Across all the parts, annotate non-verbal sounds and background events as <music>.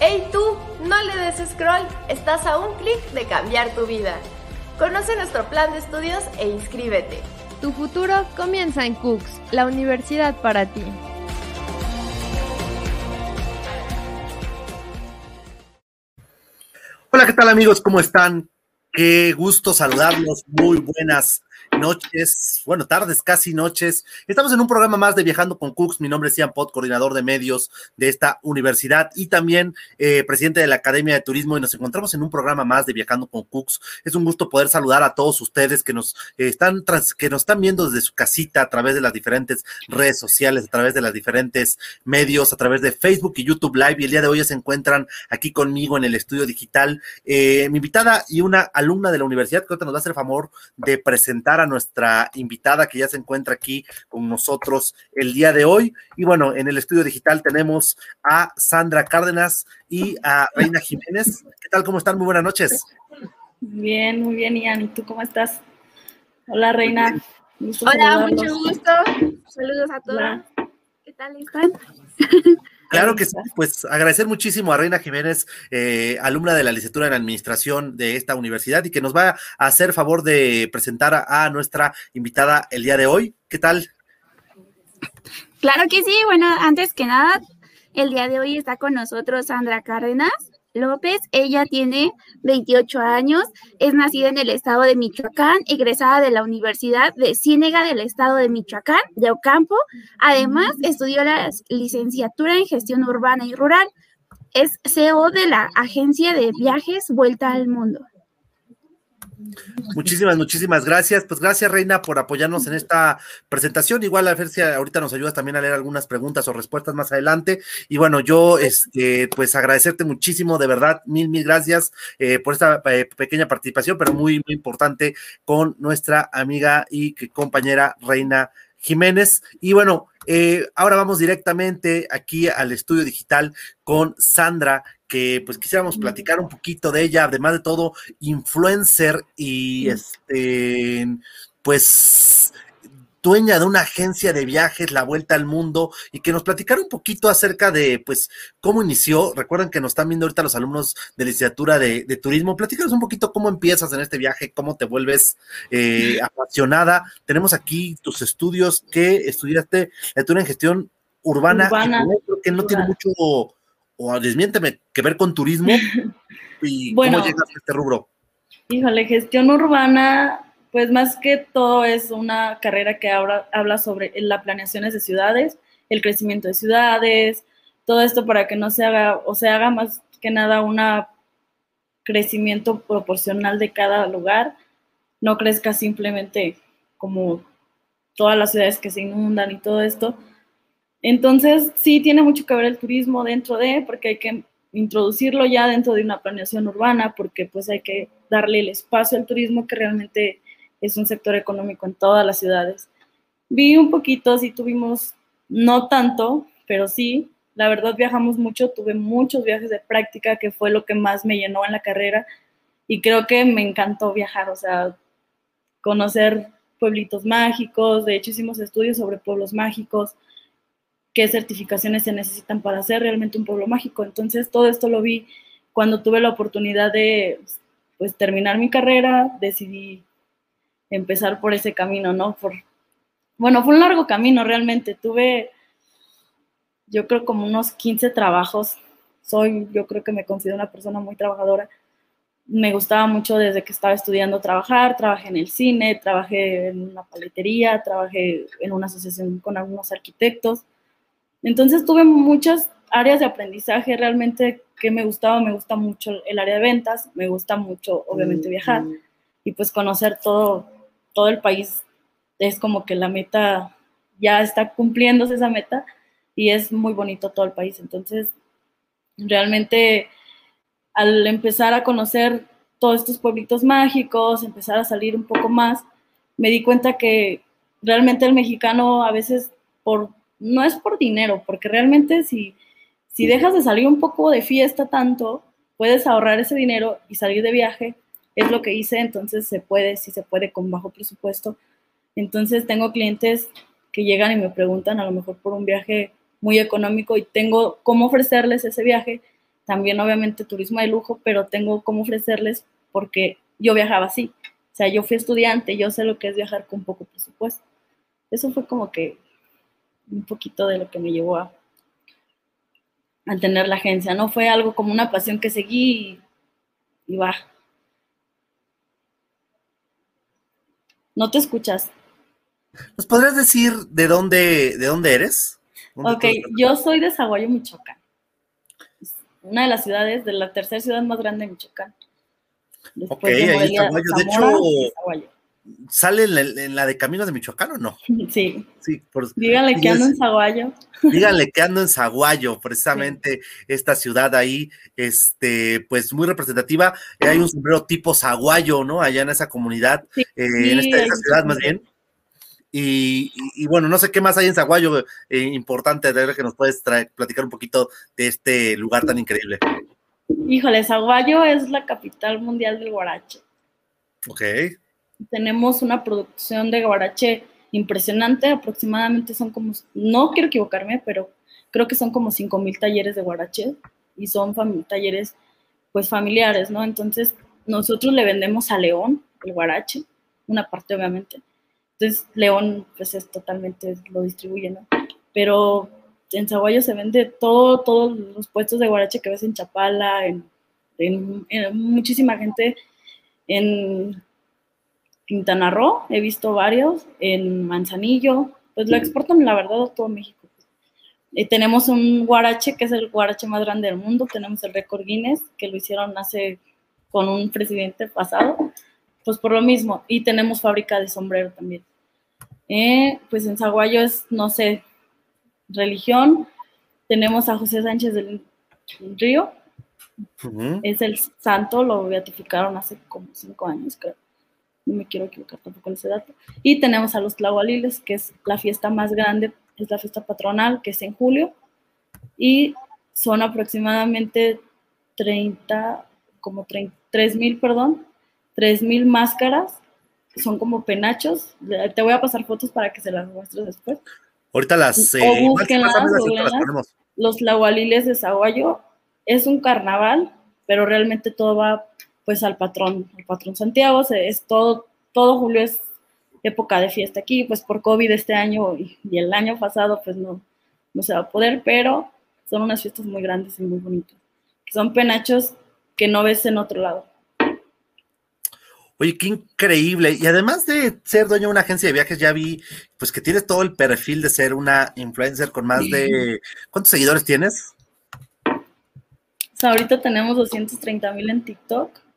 ¡Hey tú! No le des scroll, estás a un clic de cambiar tu vida. Conoce nuestro plan de estudios e inscríbete. Tu futuro comienza en Cooks, la universidad para ti. Hola, ¿qué tal amigos? ¿Cómo están? Qué gusto saludarlos. Muy buenas noches, bueno, tardes, casi noches. Estamos en un programa más de Viajando con Cooks. Mi nombre es Ian Pot, coordinador de medios de esta universidad y también eh, presidente de la Academia de Turismo. Y nos encontramos en un programa más de Viajando con Cooks. Es un gusto poder saludar a todos ustedes que nos eh, están que nos están viendo desde su casita a través de las diferentes redes sociales, a través de las diferentes medios, a través de Facebook y YouTube Live. Y el día de hoy se encuentran aquí conmigo en el estudio digital eh, mi invitada y una alumna de la universidad que ahorita nos va a hacer favor de presentar a nuestra invitada que ya se encuentra aquí con nosotros el día de hoy. Y bueno, en el estudio digital tenemos a Sandra Cárdenas y a Reina Jiménez. ¿Qué tal? ¿Cómo están? Muy buenas noches. Bien, muy bien, Ian. ¿Y tú cómo estás? Hola, Reina. Hola, mucho gusto. Saludos a todos. ¿Qué tal están? <laughs> Claro que sí, pues agradecer muchísimo a Reina Jiménez, eh, alumna de la licenciatura en Administración de esta universidad y que nos va a hacer favor de presentar a, nuestra invitada el día de hoy. ¿Qué tal? Claro que sí, bueno, antes que nada, el día de hoy está con nosotros Sandra Cárdenas. López. Ella tiene 28 años, es nacida en el estado de Michoacán, egresada de la Universidad de Ciénega del estado de Michoacán, de Ocampo. Además, estudió la licenciatura en gestión urbana y rural. Es CEO de la agencia de viajes Vuelta al Mundo. Muchísimas, muchísimas gracias. Pues gracias, Reina, por apoyarnos en esta presentación. Igual a ver si ahorita nos ayudas también a leer algunas preguntas o respuestas más adelante. Y bueno, yo, este, pues agradecerte muchísimo, de verdad, mil, mil gracias eh, por esta eh, pequeña participación, pero muy, muy importante con nuestra amiga y compañera Reina Jiménez. Y bueno, eh, ahora vamos directamente aquí al estudio digital con Sandra, que pues quisiéramos platicar un poquito de ella, además de todo, influencer y este, pues dueña de una agencia de viajes, la vuelta al mundo, y que nos platicara un poquito acerca de, pues, cómo inició. Recuerden que nos están viendo ahorita los alumnos de licenciatura de, turismo. Platícanos un poquito cómo empiezas en este viaje, cómo te vuelves eh, apasionada. Tenemos aquí tus estudios que estudiaste lectura en gestión urbana, creo que no tiene mucho o desmiénteme, que ver con turismo <laughs> y cómo llegas a este rubro. Híjole, gestión urbana, pues más que todo es una carrera que habla, habla sobre las planeaciones de ciudades, el crecimiento de ciudades, todo esto para que no se haga, o se haga más que nada un crecimiento proporcional de cada lugar, no crezca simplemente como todas las ciudades que se inundan y todo esto, entonces, sí tiene mucho que ver el turismo dentro de, porque hay que introducirlo ya dentro de una planeación urbana, porque pues hay que darle el espacio al turismo que realmente es un sector económico en todas las ciudades. Vi un poquito, sí tuvimos, no tanto, pero sí, la verdad viajamos mucho, tuve muchos viajes de práctica, que fue lo que más me llenó en la carrera, y creo que me encantó viajar, o sea, conocer pueblitos mágicos, de hecho hicimos estudios sobre pueblos mágicos, qué certificaciones se necesitan para ser realmente un pueblo mágico. Entonces, todo esto lo vi cuando tuve la oportunidad de pues, terminar mi carrera, decidí empezar por ese camino, ¿no? Por, bueno, fue un largo camino realmente. Tuve, yo creo, como unos 15 trabajos. Soy, yo creo que me considero una persona muy trabajadora. Me gustaba mucho desde que estaba estudiando trabajar, trabajé en el cine, trabajé en una paletería, trabajé en una asociación con algunos arquitectos. Entonces tuve muchas áreas de aprendizaje realmente que me gustaba, me gusta mucho el área de ventas, me gusta mucho obviamente viajar y pues conocer todo, todo el país es como que la meta ya está cumpliéndose esa meta y es muy bonito todo el país. Entonces, realmente al empezar a conocer todos estos pueblitos mágicos, empezar a salir un poco más, me di cuenta que realmente el mexicano a veces por no es por dinero, porque realmente si, si dejas de salir un poco de fiesta tanto, puedes ahorrar ese dinero y salir de viaje. Es lo que hice, entonces se puede, si se puede con bajo presupuesto. Entonces tengo clientes que llegan y me preguntan a lo mejor por un viaje muy económico y tengo cómo ofrecerles ese viaje. también obviamente turismo de lujo, pero tengo cómo ofrecerles porque yo viajaba así. O sea, yo fui estudiante, yo sé lo que es viajar con poco presupuesto. Eso fue como que un poquito de lo que me llevó a, a tener la agencia. No fue algo como una pasión que seguí y, y va. No te escuchas. ¿Nos podrías decir de dónde, de dónde eres? ¿Dónde Ok, yo soy de Zaguayo, Michoacán. Una de las ciudades, de la tercera ciudad más grande de Michoacán. Después Ok, de Morelia, Zaguayo. De hecho- Zaguayo. ¿Sale en la, en la de Caminos de Michoacán o no? <laughs> Sí, Sí, por, díganle que ando en Zaguayo. <laughs> díganle que ando en Zaguayo, precisamente esta ciudad ahí, este, pues muy representativa. Eh, hay un sombrero tipo Zaguayo, ¿no? Allá en esa comunidad, Sí, eh, en esta, ciudad más bien. Y, y- y bueno, no sé qué más hay en Zaguayo, eh, importante, de ver que nos puedes traer- platicar un poquito de este lugar tan increíble. Híjole, Zaguayo es la capital mundial del guarache. Ok, Tenemos una producción de guarache impresionante, aproximadamente son como, no quiero equivocarme, pero creo que son como 5 mil talleres de guarache y son talleres pues familiares, ¿no? Entonces nosotros le vendemos a León el guarache, una parte obviamente. Entonces León pues es totalmente, lo distribuye, ¿no? Pero en Zaguayo se vende todo, todos los puestos de guarache que ves en Chapala, en muchísima gente en Quintana Roo, he visto varios, en Manzanillo, pues lo exportan la verdad a todo México. Eh, tenemos un guarache que es el guarache más grande del mundo, tenemos el récord Guinness que lo hicieron hace con un presidente pasado, pues por lo mismo, y tenemos fábrica de sombrero también. Eh, pues en Zaguayo es, no sé, religión, tenemos a José Sánchez del Río, es el santo, lo beatificaron hace como cinco años, creo. No me quiero equivocar tampoco en ese dato. Y tenemos a los Tlahualiles, que es la fiesta más grande, es la fiesta patronal, que es en julio. Y son aproximadamente 30, como 3 mil, perdón, 3 mil máscaras. Son como penachos. Te voy a pasar fotos para que se las muestres después. Ahorita las, O eh, si búsquenlas, las los Tlahualiles de Zaguayo es un carnaval, pero realmente todo va pues al patrón, al patrón Santiago, se- es todo, todo julio es época de fiesta aquí, pues por COVID este año y, y el año pasado pues no, no se va a poder, pero son unas fiestas muy grandes y muy bonitas. Son penachos que no ves en otro lado. Oye, qué increíble. Y además de ser dueño de una agencia de viajes, ya vi, pues que tienes todo el perfil de ser una influencer con más de... ¿Cuántos seguidores tienes? O sea, ahorita tenemos 230 mil en TikTok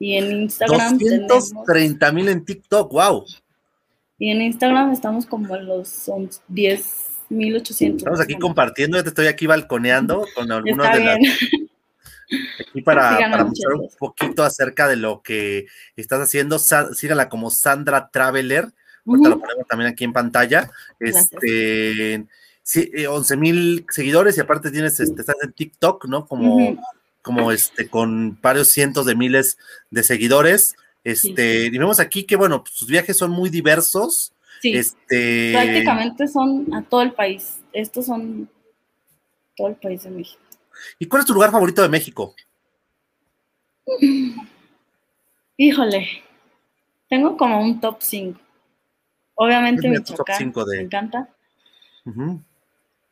y en Instagram tenemos... 230 mil en TikTok, wow. Y en Instagram estamos como en los son 10.800. Estamos aquí compartiendo, ya te estoy aquí balconeando con algunos Está de las... <laughs> Aquí para, para mostrar un poquito acerca de lo que estás haciendo. Sígala como Sandra Traveler. Ahorita Ujú. lo ponemos también aquí en pantalla. Gracias. Este, sí, eh, 11 mil seguidores y aparte tienes, este, estás en TikTok, ¿no? Como. Como este, con varios cientos de miles de seguidores. Este, y vemos aquí que, bueno, sus viajes son muy diversos. Sí, Este, prácticamente son a todo el país. Estos son todo el país de México. ¿Y cuál es tu lugar favorito de México? <laughs> Híjole, tengo como un top 5. Obviamente top Michoacán, cinco de- me encanta.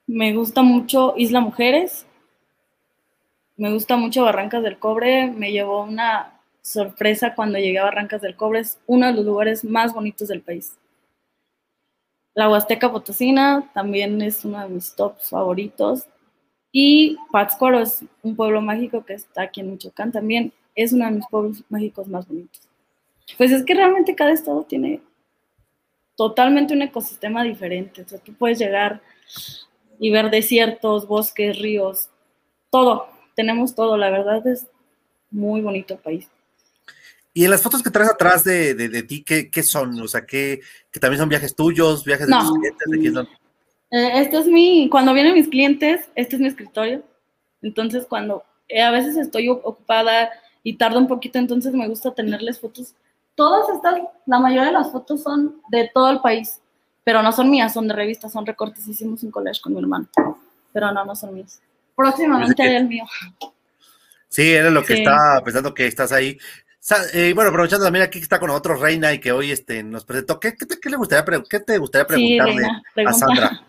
Me gusta mucho Isla Mujeres. Me gusta mucho Barrancas del Cobre. Me llevó una sorpresa cuando llegué a Barrancas del Cobre. Es uno de los lugares más bonitos del país. La Huasteca Potosina también es uno de mis tops favoritos. Y Pátzcuaro es un pueblo mágico que está aquí en Michoacán también. Es uno de mis pueblos mágicos más bonitos. Pues es que realmente cada estado tiene totalmente un ecosistema diferente. O sea, tú puedes llegar y ver desiertos, bosques, ríos, todo. Tenemos todo, la verdad es muy bonito el país. Y en las fotos que traes atrás de, de- de ti, ¿qué, qué son? O sea, ¿qué, que también son viajes tuyos, viajes de No. tus clientes? ¿De quién son? Eh, este es mi, cuando vienen mis clientes, este es mi escritorio. Entonces, cuando eh, a veces estoy ocupada y tardo un poquito, entonces me gusta tenerles fotos. Todas estas, la mayoría de las fotos son de todo el país, pero no son mías, son de revistas, son recortes. Hicimos un collage con mi hermano, pero no, no son mías. Próximamente haré el mío. Sí, era lo que Sí. estaba pensando que estás ahí. Eh, bueno, aprovechando también aquí que está con nosotros Reina y que hoy este, nos presentó, ¿qué, qué te, qué le gustaría, qué te gustaría Sí, preguntarle a. Sandra?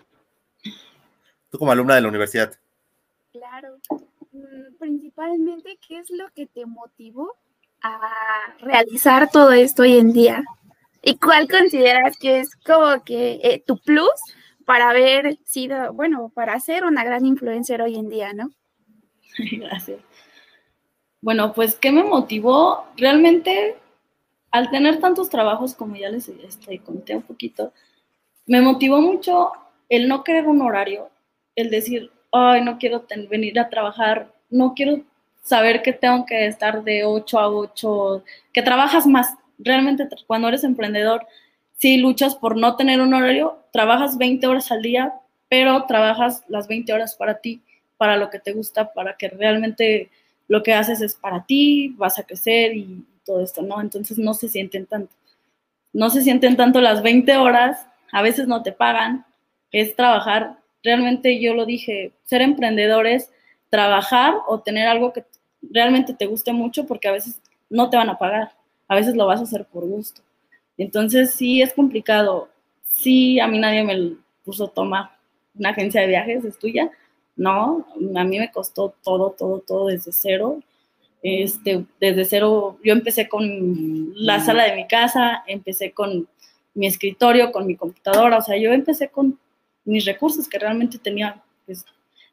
Tú como alumna de la universidad. Claro. Mm, Principalmente, ¿qué es lo que te motivó a realizar todo esto hoy en día? ¿Y cuál consideras que es como que eh, tu plus para haber sido, bueno, para ser una gran influencer hoy en día, ¿no? <laughs> Gracias. Bueno, pues, ¿qué me motivó? Realmente, al tener tantos trabajos, como ya les este, conté un poquito, me motivó mucho el no querer un horario, el decir, ay, no quiero venir a trabajar, no quiero saber que tengo que estar de 8 a 8, que trabajas más. Realmente, cuando eres emprendedor, sí luchas por no tener un horario, trabajas 20 horas al día, pero trabajas las 20 horas para ti, para lo que te gusta, para que realmente lo que haces es para ti, vas a crecer y todo esto, ¿no? Entonces no se sienten tanto. No se sienten tanto las 20 horas, a veces no te pagan, es trabajar. Realmente yo lo dije, ser emprendedor es trabajar o tener algo que realmente te guste mucho porque a veces no te van a pagar, a veces lo vas a hacer por gusto. Entonces sí es complicado. Sí, a mí nadie me puso toma una agencia de viajes, es tuya. No, a mí me costó todo, todo, todo desde cero. Este, desde cero, yo empecé con la sala de mi casa, empecé con mi escritorio, con mi computadora, o sea, yo empecé con mis recursos que realmente tenía, pues,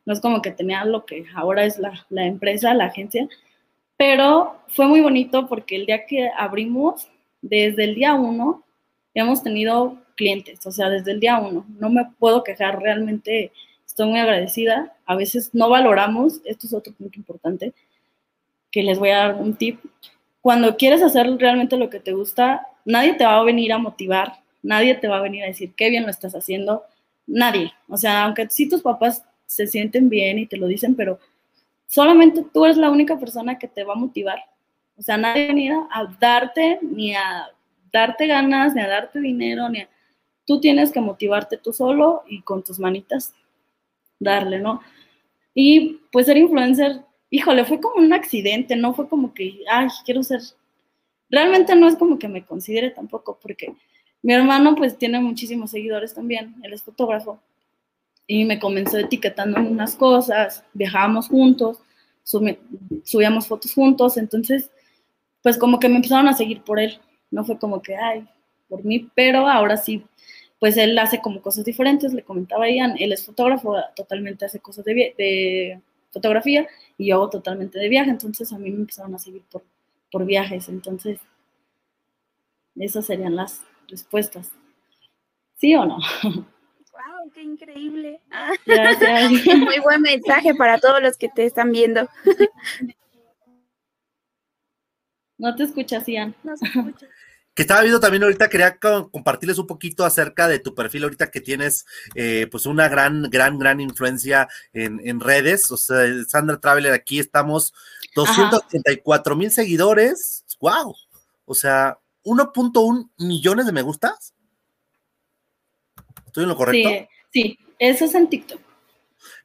no es como que tenía lo que ahora es la, la empresa, la agencia, pero fue muy bonito porque el día que abrimos, desde el día uno, hemos tenido clientes, o sea, desde el día uno, no me puedo quejar, realmente estoy muy agradecida, a veces no valoramos, esto es otro punto importante, que les voy a dar un tip, cuando quieres hacer realmente lo que te gusta, nadie te va a venir a motivar, nadie te va a venir a decir qué bien lo estás haciendo, nadie, o sea, aunque sí tus papás se sienten bien y te lo dicen, pero solamente tú eres la única persona que te va a motivar. O sea, nadie va a venir a darte ni a darte ganas, ni a darte dinero, ni a... Tú tienes que motivarte tú solo y con tus manitas darle, ¿no? Y pues ser influencer, híjole, fue como un accidente, no fue como que, ay, quiero ser... Realmente no es como que me considere tampoco, porque mi hermano pues tiene muchísimos seguidores también, él es fotógrafo, y me comenzó etiquetando unas cosas, viajábamos juntos, subíamos fotos juntos, entonces, pues como que me empezaron a seguir por él, no fue como que, ay, por mí, pero ahora sí, pues él hace como cosas diferentes, le comentaba a Ian, él es fotógrafo, totalmente hace cosas de, de fotografía, y yo hago totalmente de viaje, entonces a mí me empezaron a seguir por, por viajes, entonces, esas serían las respuestas. ¿Sí o no? ¡Wow! ¡Qué increíble! Gracias. <laughs> muy buen mensaje para todos los que te están viendo. <laughs> No te escuchas, Ian. No se escucha. <laughs> Que estaba viendo también ahorita, quería co- compartirles un poquito acerca de tu perfil ahorita que tienes eh, pues una gran, gran, gran influencia en, en redes. O sea, Sandra Traveler, aquí estamos 284 mil seguidores. ¡Wow! O sea, 1.1 millones de me gustas. ¿Estoy en lo correcto? Sí, sí, eso es en TikTok.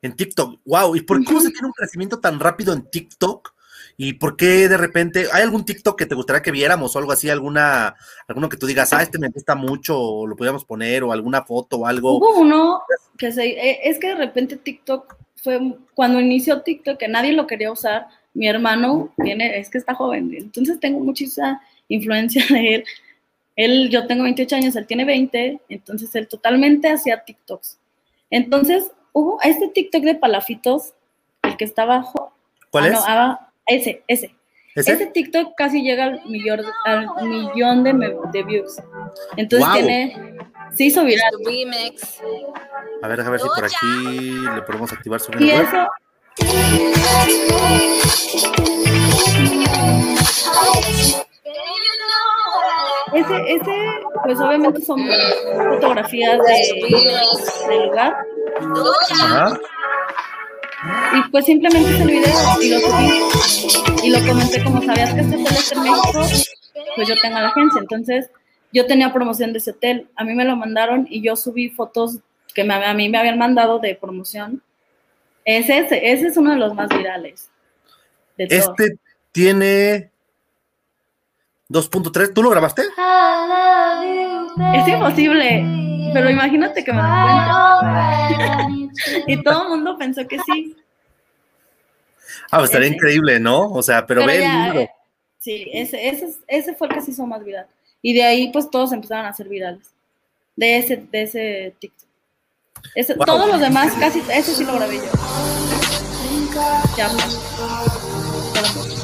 En TikTok. ¡Wow! ¿Y por cómo se tiene un crecimiento tan rápido en TikTok? ¿Y por qué de repente hay algún TikTok que te gustaría que viéramos o algo así, alguna, alguno que tú digas, ah, este me gusta mucho, o lo podríamos poner, o alguna foto o algo? Hubo uno que se, eh, es que de repente TikTok fue, cuando inició TikTok, que nadie lo quería usar, mi hermano tiene, es que está joven, entonces tengo muchísima influencia de él. Él, yo tengo 28 años, él tiene 20, entonces él totalmente hacía TikToks. Entonces, hubo este TikTok de palafitos, el que está abajo. ¿Cuál ah, es? no, ah, ese, ese. ¿Ese? Ese TikTok casi llega al millón, al millón de, me- de views. Entonces tiene, se hizo viral. Remix. A ver, a ver si por aquí le podemos activar su Y web. eso, ese, ese, pues obviamente son fotografías de, del lugar. Ajá. Y pues simplemente hice el video y lo subí. Y lo comenté como sabías que este hotel es en México, pues yo tengo la agencia. Entonces yo tenía promoción de ese hotel. A mí me lo mandaron y yo subí fotos que me- a mí me habían mandado de promoción. Ese, ese, ese es uno de los más virales. de todo. Este tiene 2.3. ¿Tú lo grabaste? Es imposible, pero imagínate que me lo y todo el mundo pensó que sí. Ah, pues estaría Ese. increíble, ¿no? O sea, pero, Pero ve ya, el libro. eh, Sí, ese, ese, ese fue el que se hizo más viral. Y de ahí, pues todos empezaron a ser virales. De ese, de ese TikTok. Ese- Wow. Todos los demás, casi, ese sí lo grabé yo. Ya, pues.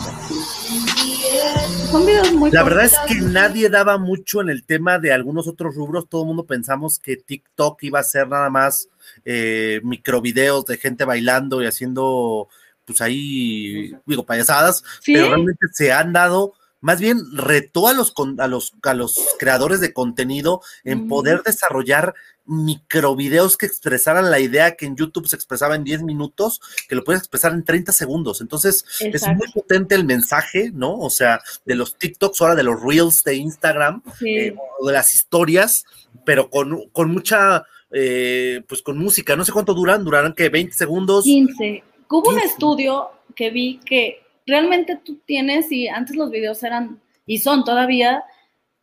Son videos muy La verdad es que nadie daba mucho en el tema de algunos otros rubros. Todo el mundo pensamos que TikTok iba a ser nada más eh, microvideos de gente bailando y haciendo, pues ahí, digo, payasadas, Sí. pero realmente se han dado, más bien retó a los, con- a los, a los creadores de contenido en poder desarrollar microvideos que expresaran la idea que en YouTube se expresaba en 10 minutos, que lo puedes expresar en 30 segundos. Entonces, es muy potente el mensaje, ¿no? O sea, de los TikToks, ahora de los Reels de Instagram, Sí. eh, o de las historias, pero con, con mucha, eh, pues con música. No sé cuánto duran, durarán que 20 segundos. 15. Hubo un 15. estudio que vi que realmente tú tienes, y antes los videos eran, y son todavía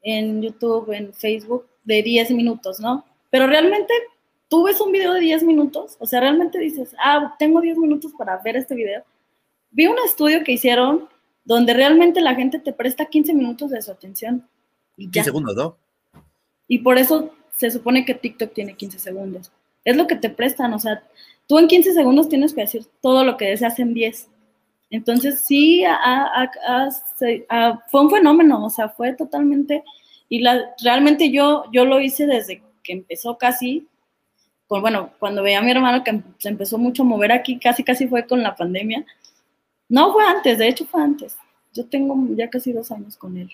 en YouTube, en Facebook, de 10 minutos, ¿no? Pero realmente tú ves un video de 10 minutos, o sea, realmente dices, ah, tengo 10 minutos para ver este video. Vi un estudio que hicieron donde realmente la gente te presta 15 minutos de su atención. Y 15 ya. segundos, ¿no? Y por eso se supone que TikTok tiene 15 segundos. Es lo que te prestan, o sea, tú en 15 segundos tienes que decir todo lo que deseas en 10. Entonces sí, a- a- a- fue un fenómeno, o sea, fue totalmente, y la, realmente yo, yo lo hice desde que empezó casi, bueno, cuando veía a mi hermano que em- se empezó mucho a mover aquí, casi casi fue con la pandemia. No fue antes, de hecho fue antes. Yo tengo ya casi dos años con él.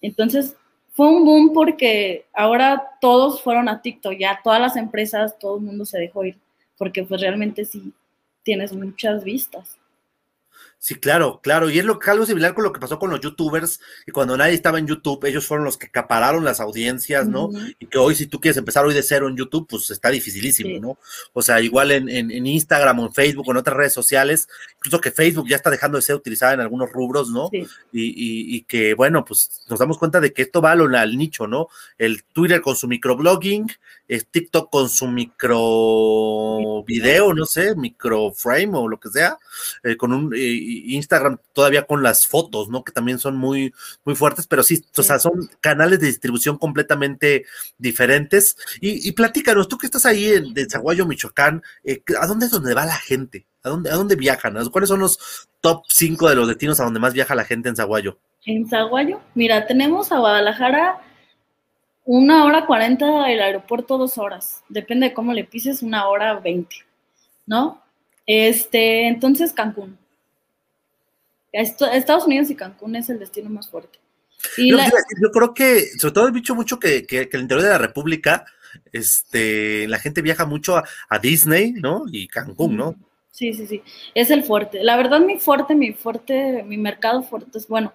Entonces, fue un boom porque ahora todos fueron a TikTok, ya todas las empresas, todo el mundo se dejó ir, porque pues realmente sí tienes muchas vistas. Sí, claro, claro. Y es lo, algo similar con lo que pasó con los youtubers, y cuando nadie estaba en YouTube, ellos fueron los que acapararon las audiencias, ¿no? Y que hoy, si tú quieres empezar hoy de cero en YouTube, pues está dificilísimo, Sí. ¿no? O sea, igual en, en, en Instagram o en Facebook o en otras redes sociales, incluso que Facebook ya está dejando de ser utilizada en algunos rubros, ¿no? Sí. y, y- y que, bueno, pues nos damos cuenta de que esto va al, al nicho, ¿no? El Twitter con su microblogging, el TikTok con su micro video, no sé, microframe o lo que sea, eh, con un eh, Instagram todavía con las fotos, ¿no? Que también son muy, muy fuertes, pero sí, o sea, son canales de distribución completamente diferentes. Y, y platícanos, tú que estás ahí en, de Zaguayo, Michoacán, eh, ¿a dónde es donde va la gente? ¿A dónde, ¿A dónde viajan? ¿Cuáles son los top 5 de los destinos a donde más viaja la gente en Zaguayo? En Zaguayo, mira, tenemos a Guadalajara una hora cuarenta, el aeropuerto dos horas. Depende de cómo le pises, una hora veinte, ¿no? Este, entonces Cancún. Estados Unidos y Cancún es el destino más fuerte. Y Yo, la- creo que, sobre todo he dicho mucho que, que, que el interior de la República, este, la gente viaja mucho a, a Disney, ¿no? Y Cancún, ¿no? Sí, sí, sí. Es el fuerte. La verdad, mi fuerte, mi fuerte, mi mercado fuerte es, bueno,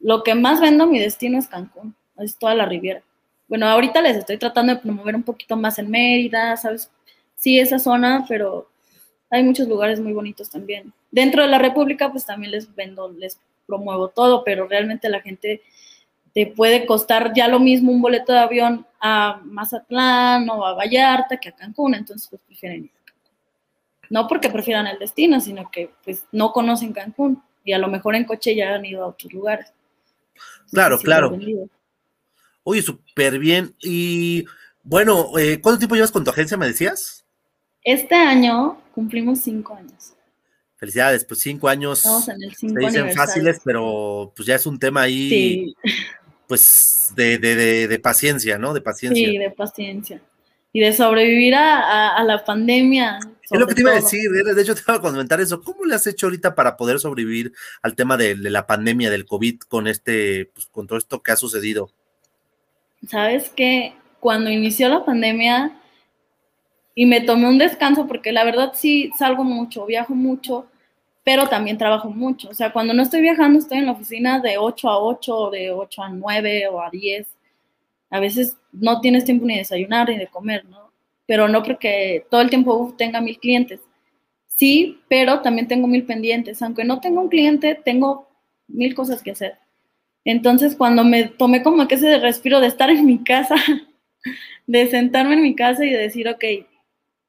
lo que más vendo, mi destino es Cancún, es toda la Riviera. Bueno, ahorita les estoy tratando de promover un poquito más en Mérida, ¿sabes? Sí, esa zona, pero hay muchos lugares muy bonitos también. Dentro de la República, pues también les vendo, les promuevo todo, pero realmente la gente te puede costar ya lo mismo un boleto de avión a Mazatlán o a Vallarta que a Cancún, entonces pues prefieren ir a Cancún. No porque prefieran el destino, sino que pues no conocen Cancún y a lo mejor en coche ya han ido a otros lugares. Claro, sí claro. Oye, súper bien. Y bueno, eh, ¿cuánto tiempo llevas con tu agencia, me decías? Este año cumplimos cinco años. Felicidades, pues cinco años. Estamos en el Se cinco dicen aniversario. fáciles, pero pues ya es un tema ahí, Sí, pues, de, de, de, de paciencia, ¿no? De paciencia. sí, de paciencia. Y de sobrevivir a, a- a la pandemia. Es lo que te iba a decir, de hecho te iba a comentar eso. ¿Cómo le has hecho ahorita para poder sobrevivir al tema de, de la pandemia, del COVID, con este, pues, con todo esto que ha sucedido? Sabes que cuando inició la pandemia y me tomé un descanso, porque la verdad sí salgo mucho, viajo mucho, pero también trabajo mucho. O sea, cuando no estoy viajando, estoy en la oficina de 8 a 8, o de 8 a 9 o a 10. A veces no tienes tiempo ni de desayunar ni de comer, ¿no? Pero no porque todo el tiempo tenga mil clientes, Sí, pero también tengo mil pendientes. Aunque no tengo un cliente, tengo mil cosas que hacer. Entonces, cuando me tomé como que ese respiro de estar en mi casa, <laughs> de sentarme en mi casa y de decir, ok,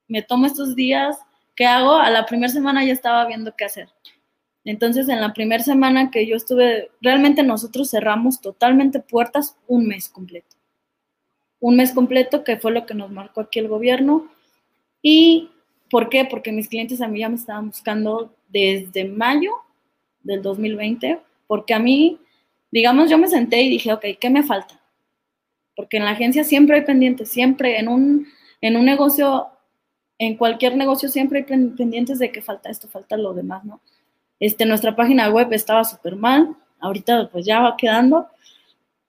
me tomo estos días, ¿qué hago? A la primera semana ya estaba viendo qué hacer. Entonces, en la primera semana que yo estuve, realmente nosotros cerramos totalmente puertas un mes completo. Un mes completo que fue lo que nos marcó aquí el gobierno. ¿Y por qué? Porque mis clientes a mí ya me estaban buscando desde mayo del 2020, porque a mí, digamos, yo me senté y dije, ok, ¿qué me falta? Porque en la agencia siempre hay pendientes, siempre en un, en un negocio, en cualquier negocio siempre hay pendientes de que falta esto, falta lo demás, ¿no? Este, nuestra página web estaba súper mal, ahorita pues ya va quedando.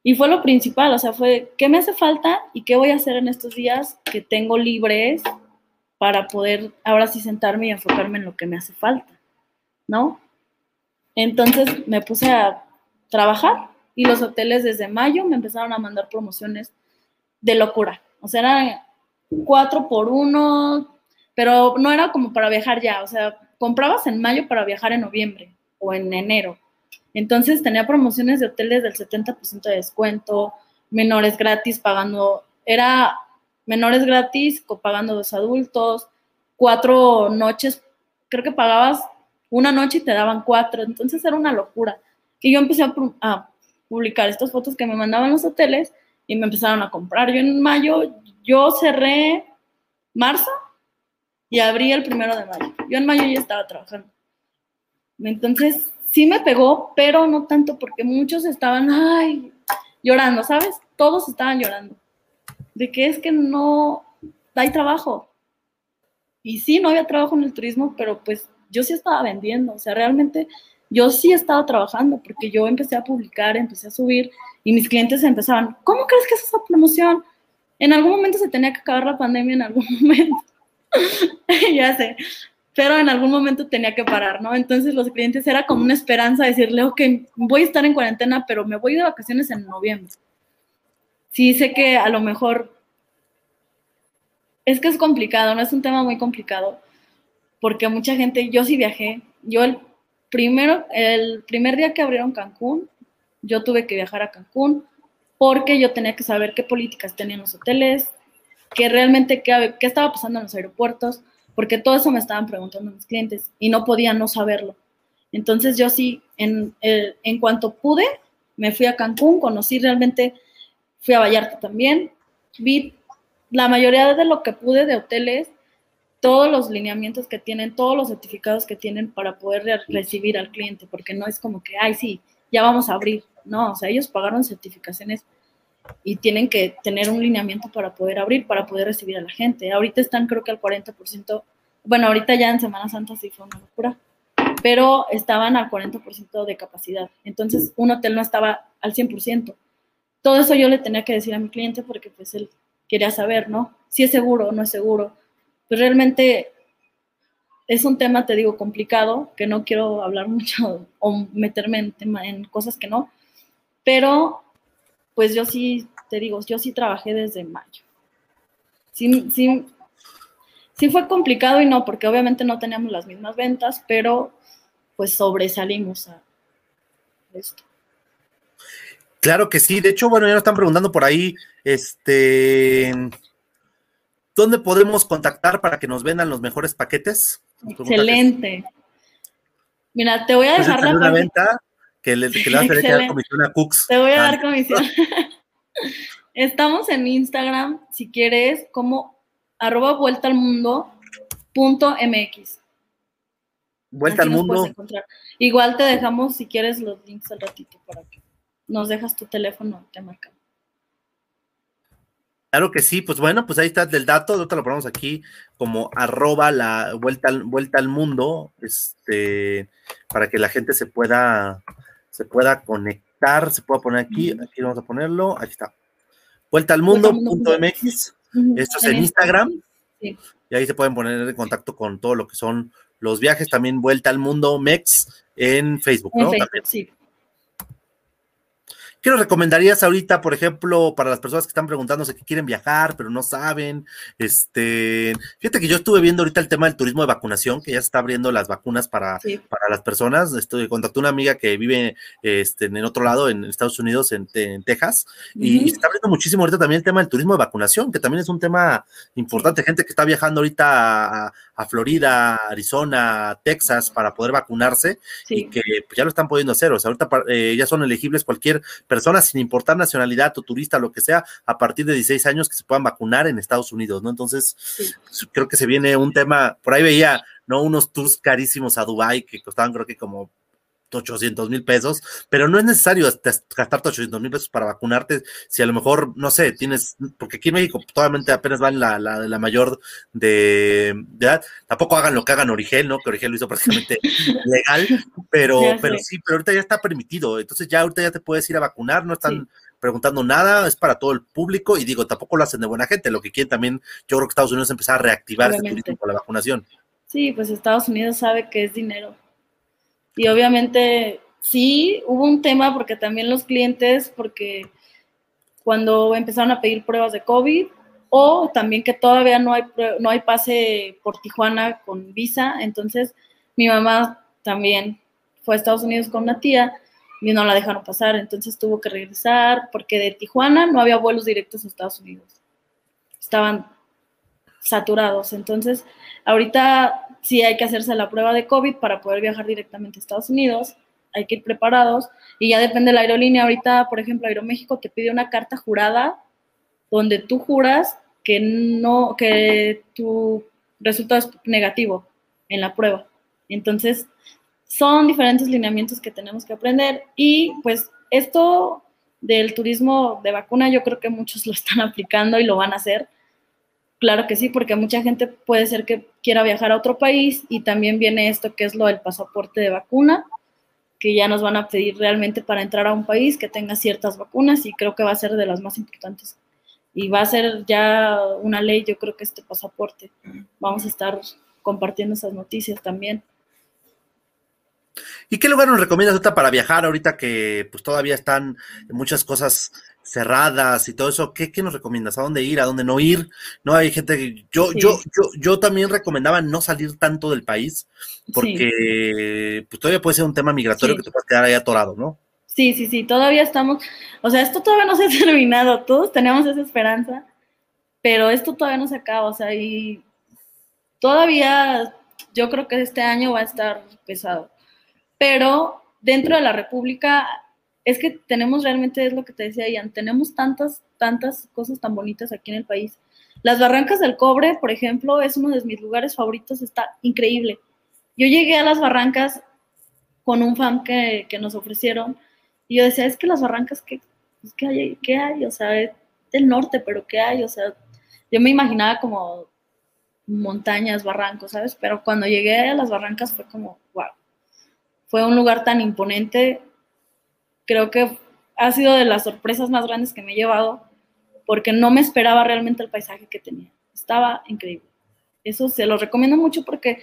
Y fue lo principal, o sea, fue qué me hace falta y qué voy a hacer en estos días que tengo libres para poder ahora sí sentarme y enfocarme en lo que me hace falta, ¿no? Entonces me puse a trabajar y los hoteles desde mayo me empezaron a mandar promociones de locura. O sea, eran cuatro por uno, pero no era como para viajar ya, o sea, comprabas en mayo para viajar en noviembre o en enero. Entonces tenía promociones de hoteles del 70% de descuento, menores gratis pagando, era menores gratis pagando dos adultos, cuatro noches, creo que pagabas una noche y te daban cuatro, entonces era una locura. Y yo empecé a, publicar estas fotos que me mandaban los hoteles y me empezaron a comprar. Yo en mayo, yo cerré marzo y abrí el primero de mayo. Yo en mayo ya estaba trabajando. Entonces, sí me pegó, pero no tanto porque muchos estaban, ay, llorando, ¿sabes? Todos estaban llorando. De que es que no hay trabajo. Y sí, no había trabajo en el turismo, pero pues yo sí estaba vendiendo. O sea, realmente yo sí estaba trabajando porque yo empecé a publicar, empecé a subir y mis clientes empezaban, ¿cómo crees que es esa promoción? En algún momento se tenía que acabar la pandemia, en algún <laughs> momento. <laughs> ya sé, pero en algún momento tenía que parar, ¿no? Entonces los clientes era como una esperanza decirle, ok, voy a estar en cuarentena, pero me voy de vacaciones en noviembre. Sí, sé que a lo mejor es que es complicado, no es un tema muy complicado, porque mucha gente, yo sí viajé, yo el primero, el primer día que abrieron Cancún, yo tuve que viajar a Cancún porque yo tenía que saber qué políticas tenían los hoteles, que realmente qué, qué estaba pasando en los aeropuertos, porque todo eso me estaban preguntando mis clientes y no podía no saberlo. Entonces yo sí, en, en cuanto pude, me fui a Cancún, conocí realmente, fui a Vallarta también, vi la mayoría de lo que pude de hoteles, todos los lineamientos que tienen, todos los certificados que tienen para poder recibir al cliente, porque no es como que, ay, sí, ya vamos a abrir. No, o sea, ellos pagaron certificaciones y tienen que tener un lineamiento para poder abrir, para poder recibir a la gente. Ahorita están creo que al 40%, bueno, ahorita ya en Semana Santa sí fue una locura, pero estaban al 40% de capacidad. Entonces, un hotel no estaba al 100%. Todo eso yo le tenía que decir a mi cliente porque pues él quería saber, ¿no? Si es seguro o no es seguro. Pues realmente es un tema, te digo, complicado, que no quiero hablar <laughs> mucho o meterme en, tema, en cosas que no, pero pues yo sí, te digo, yo sí trabajé desde mayo. Sí, sí, sí fue complicado y no, porque obviamente no teníamos las mismas ventas, pero pues sobresalimos a esto. Claro que sí, de hecho, bueno, ya nos están preguntando por ahí, este, ¿dónde podemos contactar para que nos vendan los mejores paquetes? Excelente. Mira, te voy a dejar la venta que le, que le vas a dar comisión a Cooks. Te voy a dar comisión. <laughs> Estamos en Instagram, si quieres, como arroba vuelta al mundo punto mx. Vuelta al mundo. Igual te dejamos, si quieres, los links al ratito para que nos dejas tu teléfono, te marcamos. Claro que sí, pues bueno, pues ahí está el dato, ahorita lo ponemos aquí como arroba la vuelta al, vuelta al mundo, este, para que la gente se pueda, se pueda conectar, se pueda poner aquí, aquí vamos a ponerlo, aquí está. Vuelta al mundo.mx, esto es en Instagram, y ahí se pueden poner en contacto con todo lo que son los viajes, también Vuelta al Mundo MEX en Facebook, ¿no? sí. ¿Qué nos recomendarías ahorita, por ejemplo, para las personas que están preguntándose que quieren viajar, pero no saben? Este, fíjate que yo estuve viendo ahorita el tema del turismo de vacunación, que ya se está abriendo las vacunas para, para las personas. Estoy, contacté una amiga que vive este, en otro lado, en Estados Unidos, en, Texas, y, se está abriendo muchísimo ahorita también el tema del turismo de vacunación, que también es un tema importante. Gente que está viajando ahorita a, a Florida, Arizona, Texas para poder vacunarse y que pues, ya lo están pudiendo hacer. O sea, ahorita eh, ya son elegibles cualquier persona, sin importar nacionalidad o turista, lo que sea, a partir de 16 años que se puedan vacunar en Estados Unidos, ¿no? Entonces, creo que se viene un tema, por ahí veía, ¿no? Unos tours carísimos a Dubai que costaban creo que como 800 mil pesos, pero no es necesario gastarte 800 mil pesos para vacunarte si a lo mejor, no sé, tienes, porque aquí en México totalmente apenas van la, la, mayor de, edad, tampoco hagan lo que hagan Origel, ¿no? Que Origel lo hizo prácticamente <laughs> legal, pero, pero sí, pero ahorita ya está permitido, entonces ya ahorita ya te puedes ir a vacunar, no están preguntando nada, es para todo el público y digo, tampoco lo hacen de buena gente, lo que quieren también, yo creo que Estados Unidos empezar a reactivar ese turismo con la vacunación. Sí, pues Estados Unidos sabe que es dinero y obviamente sí, hubo un tema porque también los clientes, porque cuando empezaron a pedir pruebas de COVID, o también que todavía no hay, no hay pase por Tijuana con visa, entonces mi mamá también fue a Estados Unidos con una tía y no la dejaron pasar, entonces tuvo que regresar porque de Tijuana no había vuelos directos a Estados Unidos. Estaban saturados, entonces ahorita sí hay que hacerse la prueba de COVID para poder viajar directamente a Estados Unidos, hay que ir preparados y ya depende de la aerolínea. Ahorita, por ejemplo, Aeroméxico te pide una carta jurada donde tú juras que no, que tu resultado es negativo en la prueba. Entonces, son diferentes lineamientos que tenemos que aprender y pues esto del turismo de vacuna yo creo que muchos <laughs> lo están aplicando y lo van a hacer Claro que sí, porque mucha gente puede ser que quiera viajar a otro país y también viene esto que es lo del pasaporte de vacuna, que ya nos van a pedir realmente para entrar a un país que tenga ciertas vacunas y creo que va a ser de las más importantes. Y va a ser ya una ley, yo creo que este pasaporte. Vamos a estar compartiendo esas noticias también. ¿Y qué lugar nos recomiendas ahorita para viajar ahorita que pues todavía están muchas cosas cerradas y todo eso, ¿qué, nos recomiendas? ¿A dónde ir? ¿A dónde no ir? No hay gente que yo, yo, yo, yo también recomendaba no salir tanto del país, porque pues todavía puede ser un tema migratorio que te puedas quedar ahí atorado, ¿no? Sí, sí, sí, todavía estamos, o sea, esto todavía no se ha <laughs> terminado, todos tenemos esa esperanza, pero esto todavía no se acaba, o sea, y todavía yo creo que este año va a estar pesado, pero dentro de la República es que tenemos realmente, es lo que te decía Ian, tenemos tantas, tantas cosas tan bonitas aquí en el país. Las Barrancas del Cobre, por ejemplo, es uno de mis lugares favoritos, está increíble. Yo llegué a las Barrancas con un fan que, nos ofrecieron y yo decía, es que las Barrancas, ¿qué, pues, ¿qué, hay, ¿qué hay? O sea, es del norte, pero ¿qué hay? O sea, yo me imaginaba como montañas, barrancos, ¿sabes? Pero cuando llegué a las Barrancas fue como, wow. Fue un lugar tan imponente, creo que ha sido de las sorpresas más grandes que me he llevado, porque no me esperaba realmente el paisaje que tenía. Estaba increíble. Eso se lo recomiendo mucho porque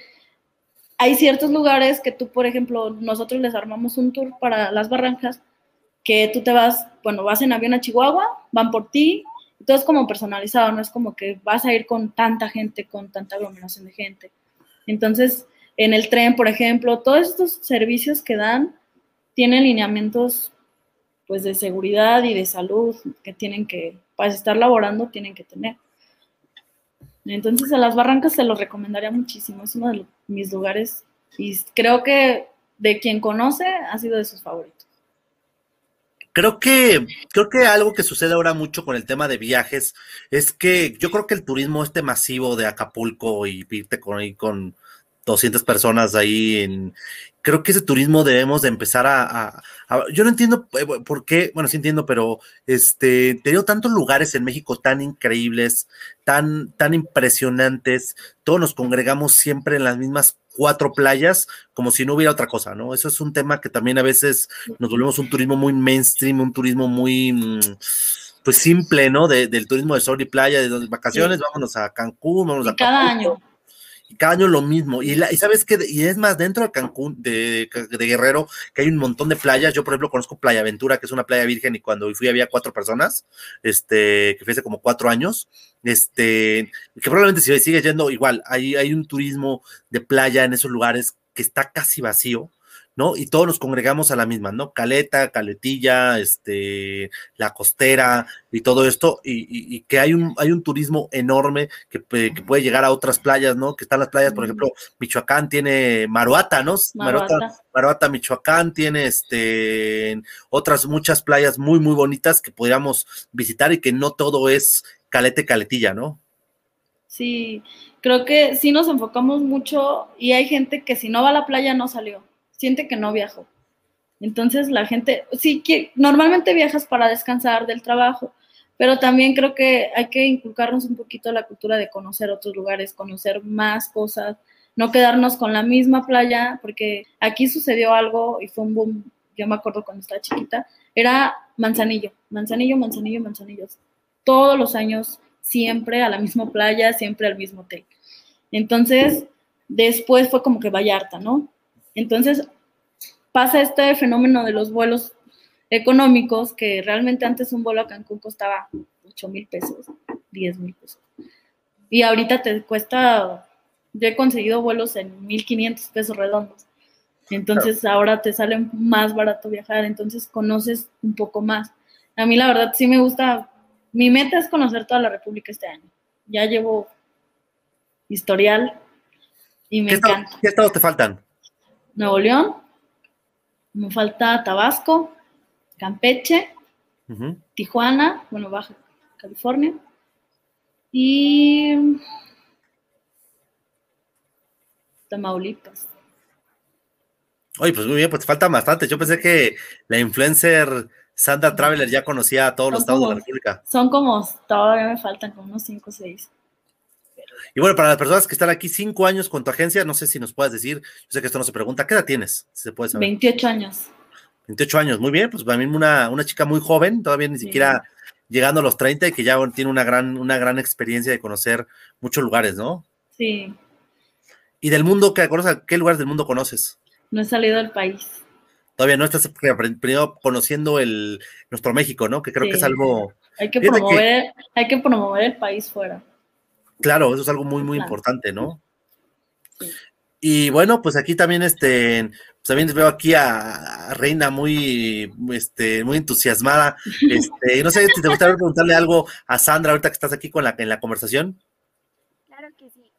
hay ciertos lugares que tú, por ejemplo, nosotros les armamos un tour para las barrancas, que tú te vas, bueno, vas en avión a Chihuahua, van por ti, todo es como personalizado, no es como que vas a ir con tanta gente, con tanta aglomeración de gente. Entonces, en el tren, por ejemplo, todos estos servicios que dan tienen lineamientos pues de seguridad y de salud que tienen que, para estar laborando, tienen que tener. Entonces a las barrancas se los recomendaría muchísimo, es uno de mis lugares y creo que de quien conoce ha sido de sus favoritos. Creo que, creo que algo que sucede ahora mucho con el tema de viajes es que yo creo que el turismo este masivo de Acapulco y irte con, con 200 personas ahí en, creo que ese turismo debemos de empezar a, yo no entiendo eh, por qué, bueno, sí entiendo, pero este, tenido tantos lugares en México tan increíbles, tan, tan impresionantes, todos nos congregamos siempre en las mismas cuatro playas, como si no hubiera otra cosa, ¿no? Eso es un tema que también a veces nos volvemos un turismo muy mainstream, un turismo muy, pues simple, ¿no? del turismo de sol y playa, de vacaciones, vámonos a Cancún, vámonos a... Cada año y cada año lo mismo. Y, la, y sabes que, y es más, dentro de Cancún, de, de, Guerrero, que hay un montón de playas. Yo, por ejemplo, conozco Playa Aventura, que es una playa virgen, y cuando fui había cuatro personas, este, que fue hace como cuatro años, este, que probablemente si sigue yendo igual, hay, hay un turismo de playa en esos lugares que está casi vacío ¿no? Y todos nos congregamos a la misma, ¿no? Caleta, Caletilla, este, la costera y todo esto, y, que hay un, hay un turismo enorme que, puede llegar a otras playas, ¿no? Que están las playas, por ejemplo, Michoacán tiene Maruata, ¿no? Maruata, Maruata Michoacán tiene este, otras muchas playas muy, muy bonitas que podríamos visitar y que no todo es Calete, Caletilla, ¿no? Sí, creo que sí nos enfocamos mucho y hay gente que si no va a la playa no salió siente que no viajó. Entonces la gente, sí, que normalmente viajas para descansar del trabajo, pero también creo que hay que inculcarnos un poquito la cultura de conocer otros lugares, conocer más cosas, no quedarnos con la misma playa, porque aquí sucedió algo y fue un boom, yo me acuerdo cuando estaba chiquita, era Manzanillo, Manzanillo, Manzanillo, Manzanillo. Todos los años, siempre a la misma playa, siempre al mismo hotel. Entonces, después fue como que Vallarta, ¿no? Entonces, pasa este fenómeno de los vuelos económicos, que realmente antes un vuelo a Cancún costaba 8 mil pesos, 10 mil pesos. Y ahorita te cuesta, yo he conseguido vuelos en 1.500 pesos redondos. Entonces ahora te sale más barato viajar, entonces conoces un poco más. A mí la verdad sí me gusta, mi meta es conocer toda la República este año. Ya llevo historial y me encanta. ¿Qué estados te faltan? Nuevo León, me falta Tabasco, Campeche, Tijuana, bueno, Baja California, y Tamaulipas. Oye, pues muy bien, pues falta bastante. Yo pensé que la influencer Sandra Traveler ya conocía a todos los estados de la República. Son como, todavía me faltan como unos 5 o 6. Y bueno, para las personas que están aquí cinco años con tu agencia, no sé si nos puedes decir, yo sé que esto no se pregunta, ¿qué edad tienes? Si se puede saber. 28 años. 28 años, muy bien, pues para mí una, una chica muy joven, todavía ni siquiera llegando a los 30 y que ya tiene una gran, una gran experiencia de conocer muchos lugares, ¿no? Sí. ¿Y del mundo, qué, qué lugares del mundo conoces? No he salido del país. Todavía no estás primero conociendo el, nuestro México, ¿no? Que creo que es algo... Hay que, promover, hay que promover el país fuera. Claro, eso es algo muy, muy importante, ¿no? Y bueno, pues aquí también, este, pues también veo aquí a, Reina muy, este, muy entusiasmada. Este, no sé si te gustaría preguntarle algo a Sandra ahorita que estás aquí con la, en la conversación. Claro que sí.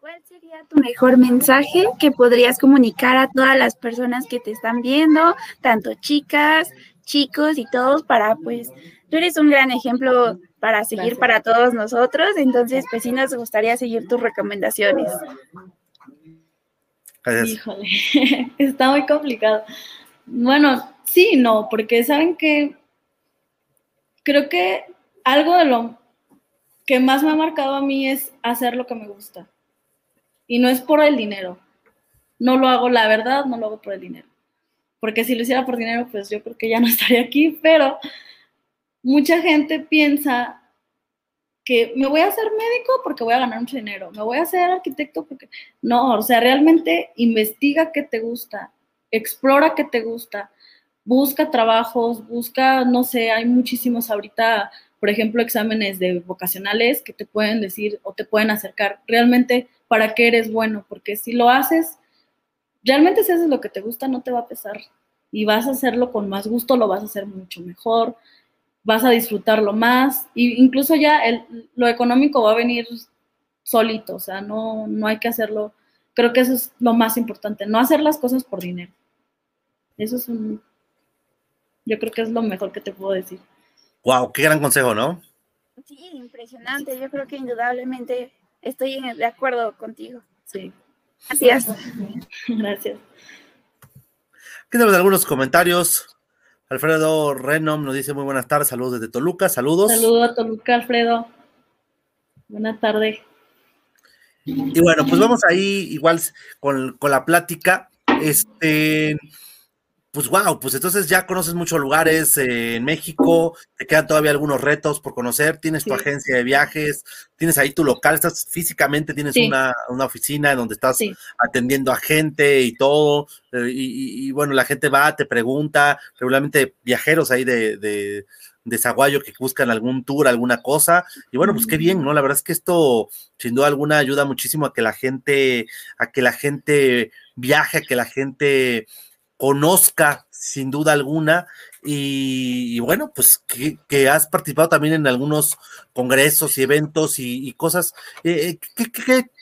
¿Cuál sería tu mejor mensaje que podrías comunicar a todas las personas que te están viendo, tanto chicas, chicos y todos, para pues, tú eres un gran ejemplo para seguir para todos nosotros. Entonces, pues sí nos gustaría seguir tus recomendaciones. Híjole, <laughs> está muy complicado. Bueno, sí, no, porque saben que creo que algo de lo que más me ha marcado a mí es hacer lo que me gusta. Y no es por el dinero. No lo hago, la verdad, no lo hago por el dinero. Porque si lo hiciera por dinero, pues yo creo que ya no <laughs> estaría aquí, pero mucha gente piensa que me voy a hacer médico porque voy a ganar mucho dinero, me voy a hacer arquitecto porque no, o sea, realmente investiga qué te gusta, explora qué te gusta, busca trabajos, busca, no sé, hay muchísimos ahorita, por ejemplo, exámenes de vocacionales que te pueden decir o te pueden acercar realmente para qué eres bueno, porque si lo haces, realmente si haces lo que te gusta, no te va a pesar y vas a hacerlo con más gusto, lo vas a hacer mucho mejor, vas a disfrutarlo más, e incluso ya el, lo económico va a venir solito, o sea, no, no hay que hacerlo, creo que eso es lo más importante, no hacer las cosas por dinero. Eso es un, yo creo que es lo mejor que te puedo decir. Wow, qué gran consejo, ¿no? Sí, impresionante, yo creo que indudablemente estoy de acuerdo contigo. Sí. Gracias. <laughs> Gracias. Tenemos algunos comentarios. Alfredo Renom nos dice muy buenas tardes, saludos desde Toluca, saludos. Saludos a Toluca, Alfredo. Buenas tardes. Y bueno, pues vamos ahí igual con, la plática. Este, pues wow, pues entonces ya conoces muchos lugares eh, en México, te quedan todavía algunos retos por conocer, tienes tu agencia de viajes, tienes ahí tu local, estás físicamente, tienes Sí. una, una oficina en donde estás Sí. atendiendo a gente y todo, eh, y, y- y, bueno, la gente va, te pregunta, regularmente viajeros ahí de, de, de Zaguayo que buscan algún tour, alguna cosa, y bueno, pues qué bien, ¿no? La verdad es que esto, sin duda alguna, ayuda muchísimo a que la gente, a que la gente viaje, a que la gente conozca sin duda alguna y, y bueno, pues que, que has participado también en algunos congresos y eventos y, y cosas. Eh, ¿qué,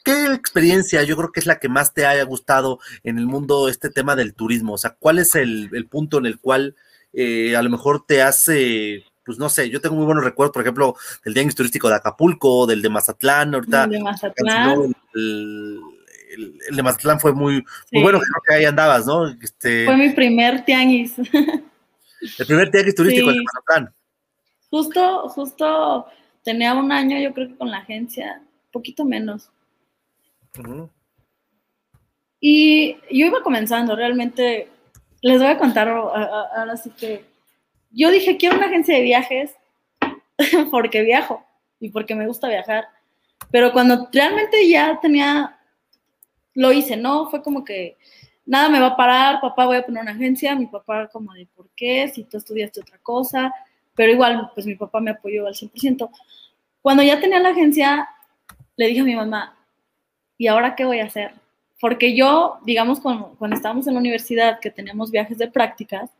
qué, experiencia yo creo que es la que más te haya gustado en el mundo este tema del turismo? O sea, ¿cuál es el, el punto en el cual eh, a lo mejor te hace... Pues no sé, yo tengo muy buenos recuerdos, por ejemplo, del Tianguis Turístico de Acapulco, del de Mazatlán, ahorita El de Mazatlán. el, el- el de Mazatlán fue muy, muy Sí. bueno, creo que ahí andabas, ¿no? Este, Fue mi primer tianguis. <laughs> el primer tianguis turístico el de Sí. Mazatlán. Justo, justo tenía un año, yo creo que con la agencia, poquito menos. Y yo iba comenzando, realmente, les voy a contar ahora sí que yo dije, quiero una agencia de viajes <laughs> porque viajo y porque me gusta viajar. Pero cuando realmente ya tenía, lo hice, ¿no? Fue como que nada me va a parar, papá, voy a poner una agencia, mi papá como de, ¿por qué? Si tú estudiaste otra cosa, pero igual, pues mi papá me apoyó al 100%. Cuando ya tenía la agencia, le dije a mi mamá, ¿y ahora qué voy a hacer? Porque yo, digamos, cuando, cuando estábamos en la universidad, que teníamos viajes de prácticas,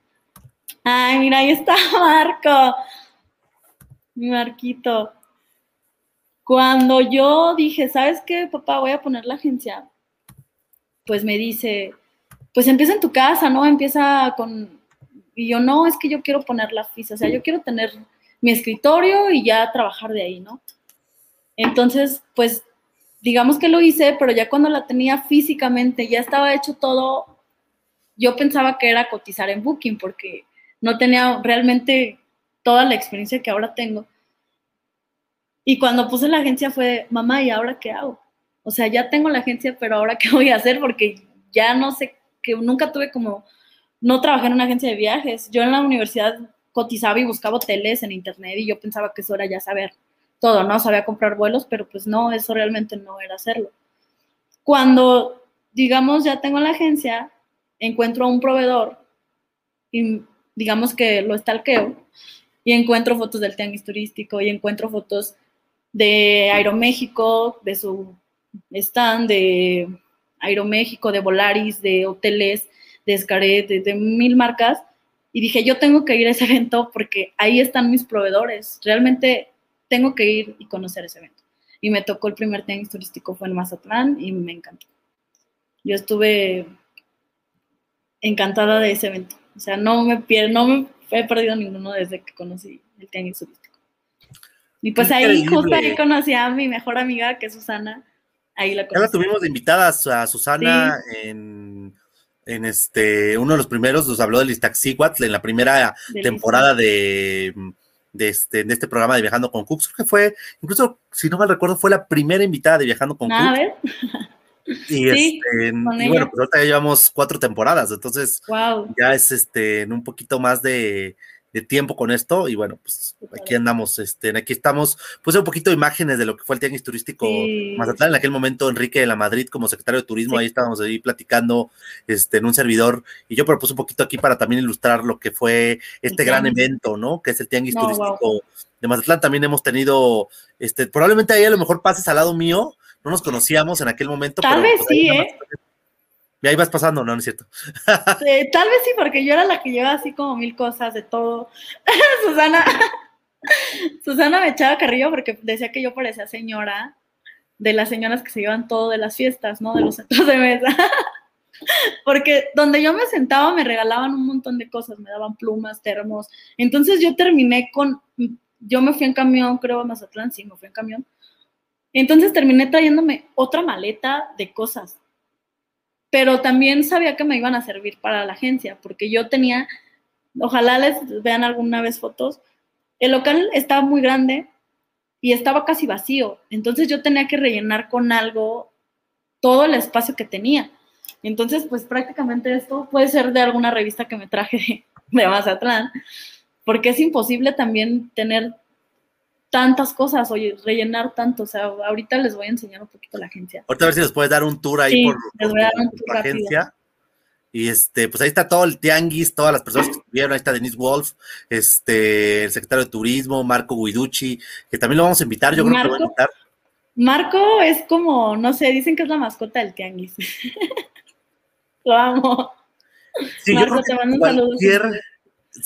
ay, mira, ahí está <laughs> Marco, mi Marquito. Cuando yo dije, ¿sabes qué, papá? Voy a poner la agencia, pues me dice, pues empieza en tu casa, ¿no? Empieza con... Y yo, no, es que yo quiero poner la FISA, o sea, yo quiero tener mi escritorio y ya trabajar de ahí, ¿no? Entonces, pues digamos que lo hice, pero ya cuando la tenía físicamente, ya estaba hecho todo, yo pensaba que era cotizar en Booking porque no tenía realmente toda la experiencia que ahora tengo. Y cuando puse la agencia fue, mamá, ¿y ahora qué hago? O sea, ya tengo la agencia, pero ahora qué voy a hacer porque ya no sé, que nunca tuve como, no trabajé en una agencia de viajes. Yo en la universidad cotizaba y buscaba hoteles en internet y yo pensaba que eso era ya saber todo, ¿no? Sabía comprar vuelos, pero pues no, eso realmente no era hacerlo. Cuando, digamos, ya tengo la agencia, encuentro a un proveedor y digamos que lo stalkeo y encuentro fotos del tianguis turístico y encuentro fotos de Aeroméxico, de su stand, de Aeroméxico, de Volaris, de hoteles, de Scaret, de, de mil marcas. Y dije, yo tengo que ir a ese evento porque ahí están mis proveedores. Realmente tengo que ir y conocer ese evento. Y me tocó el primer tenis turístico, fue en Mazatlán y me encantó. Yo estuve encantada de ese evento. O sea, no me pierdo, no me he perdido ninguno desde que conocí el tenis turístico. Y pues ahí, Increíble. justo ahí conocí a mi mejor amiga, que es Susana. Ahí la Ya la tuvimos de invitadas a Susana en, en este, uno de los primeros, nos habló del Iztaccíhuatl en la primera temporada de, de, este, de este programa de Viajando con Cooks. Creo que fue, incluso, si no mal recuerdo, fue la primera invitada de Viajando con Ah, a Cooks. ver, Y, sí, este, y bueno, pues ahorita ya llevamos cuatro temporadas, entonces wow. ya es este en un poquito más de, de tiempo con esto y bueno, pues aquí andamos, este, aquí estamos, puse un poquito de imágenes de lo que fue el tianguis turístico Sí. Mazatlán, en aquel momento Enrique de la Madrid como secretario de turismo, Sí. ahí estábamos ahí platicando este, en un servidor y yo propuse un poquito aquí para también ilustrar lo que fue este gran evento, ¿no? Que es el tianguis No, turístico de Mazatlán, también hemos tenido, este, probablemente ahí a lo mejor pases al lado mío, no nos conocíamos en aquel momento. Tal pero vez pues sí, ¿eh? Y ahí vas pasando, no, no es cierto. <laughs> Tal vez sí, porque yo era la que llevaba así como mil cosas de todo. <laughs> Susana, <laughs> Susana me echaba carrillo porque decía que yo parecía señora de las señoras que se llevan todo de las fiestas, ¿no? De los centros de mesa. porque donde yo me sentaba me regalaban un montón de cosas, me daban plumas, termos. Entonces yo terminé con, yo me fui en camión, creo a Mazatlán, sí, me fui en camión. Entonces terminé trayéndome otra maleta de cosas pero también sabía que me iban a servir para la agencia, porque yo tenía, ojalá les vean alguna vez fotos, el local estaba muy grande y estaba casi vacío, entonces yo tenía que rellenar con algo todo el espacio que tenía. Entonces, pues prácticamente esto puede ser de alguna revista que me traje de, Mazatlán, porque es imposible también tener tantas cosas, oye, rellenar tanto. O sea, ahorita les voy a enseñar un poquito la agencia. Ahorita a ver si les puedes dar un tour ahí Sí, por, les por voy a dar tu- un por tour la rápido. agencia. Y este, pues ahí está todo el tianguis, todas las personas que estuvieron, ahí está Denise Wolf, este, el secretario de Turismo, Marco Guiducci, que también lo vamos a invitar, yo creo que lo voy a Marco. invitar. Marco es como, no sé, dicen que es la mascota del tianguis. <laughs> Lo amo. Sí, Marco, te mando un saludo. sí,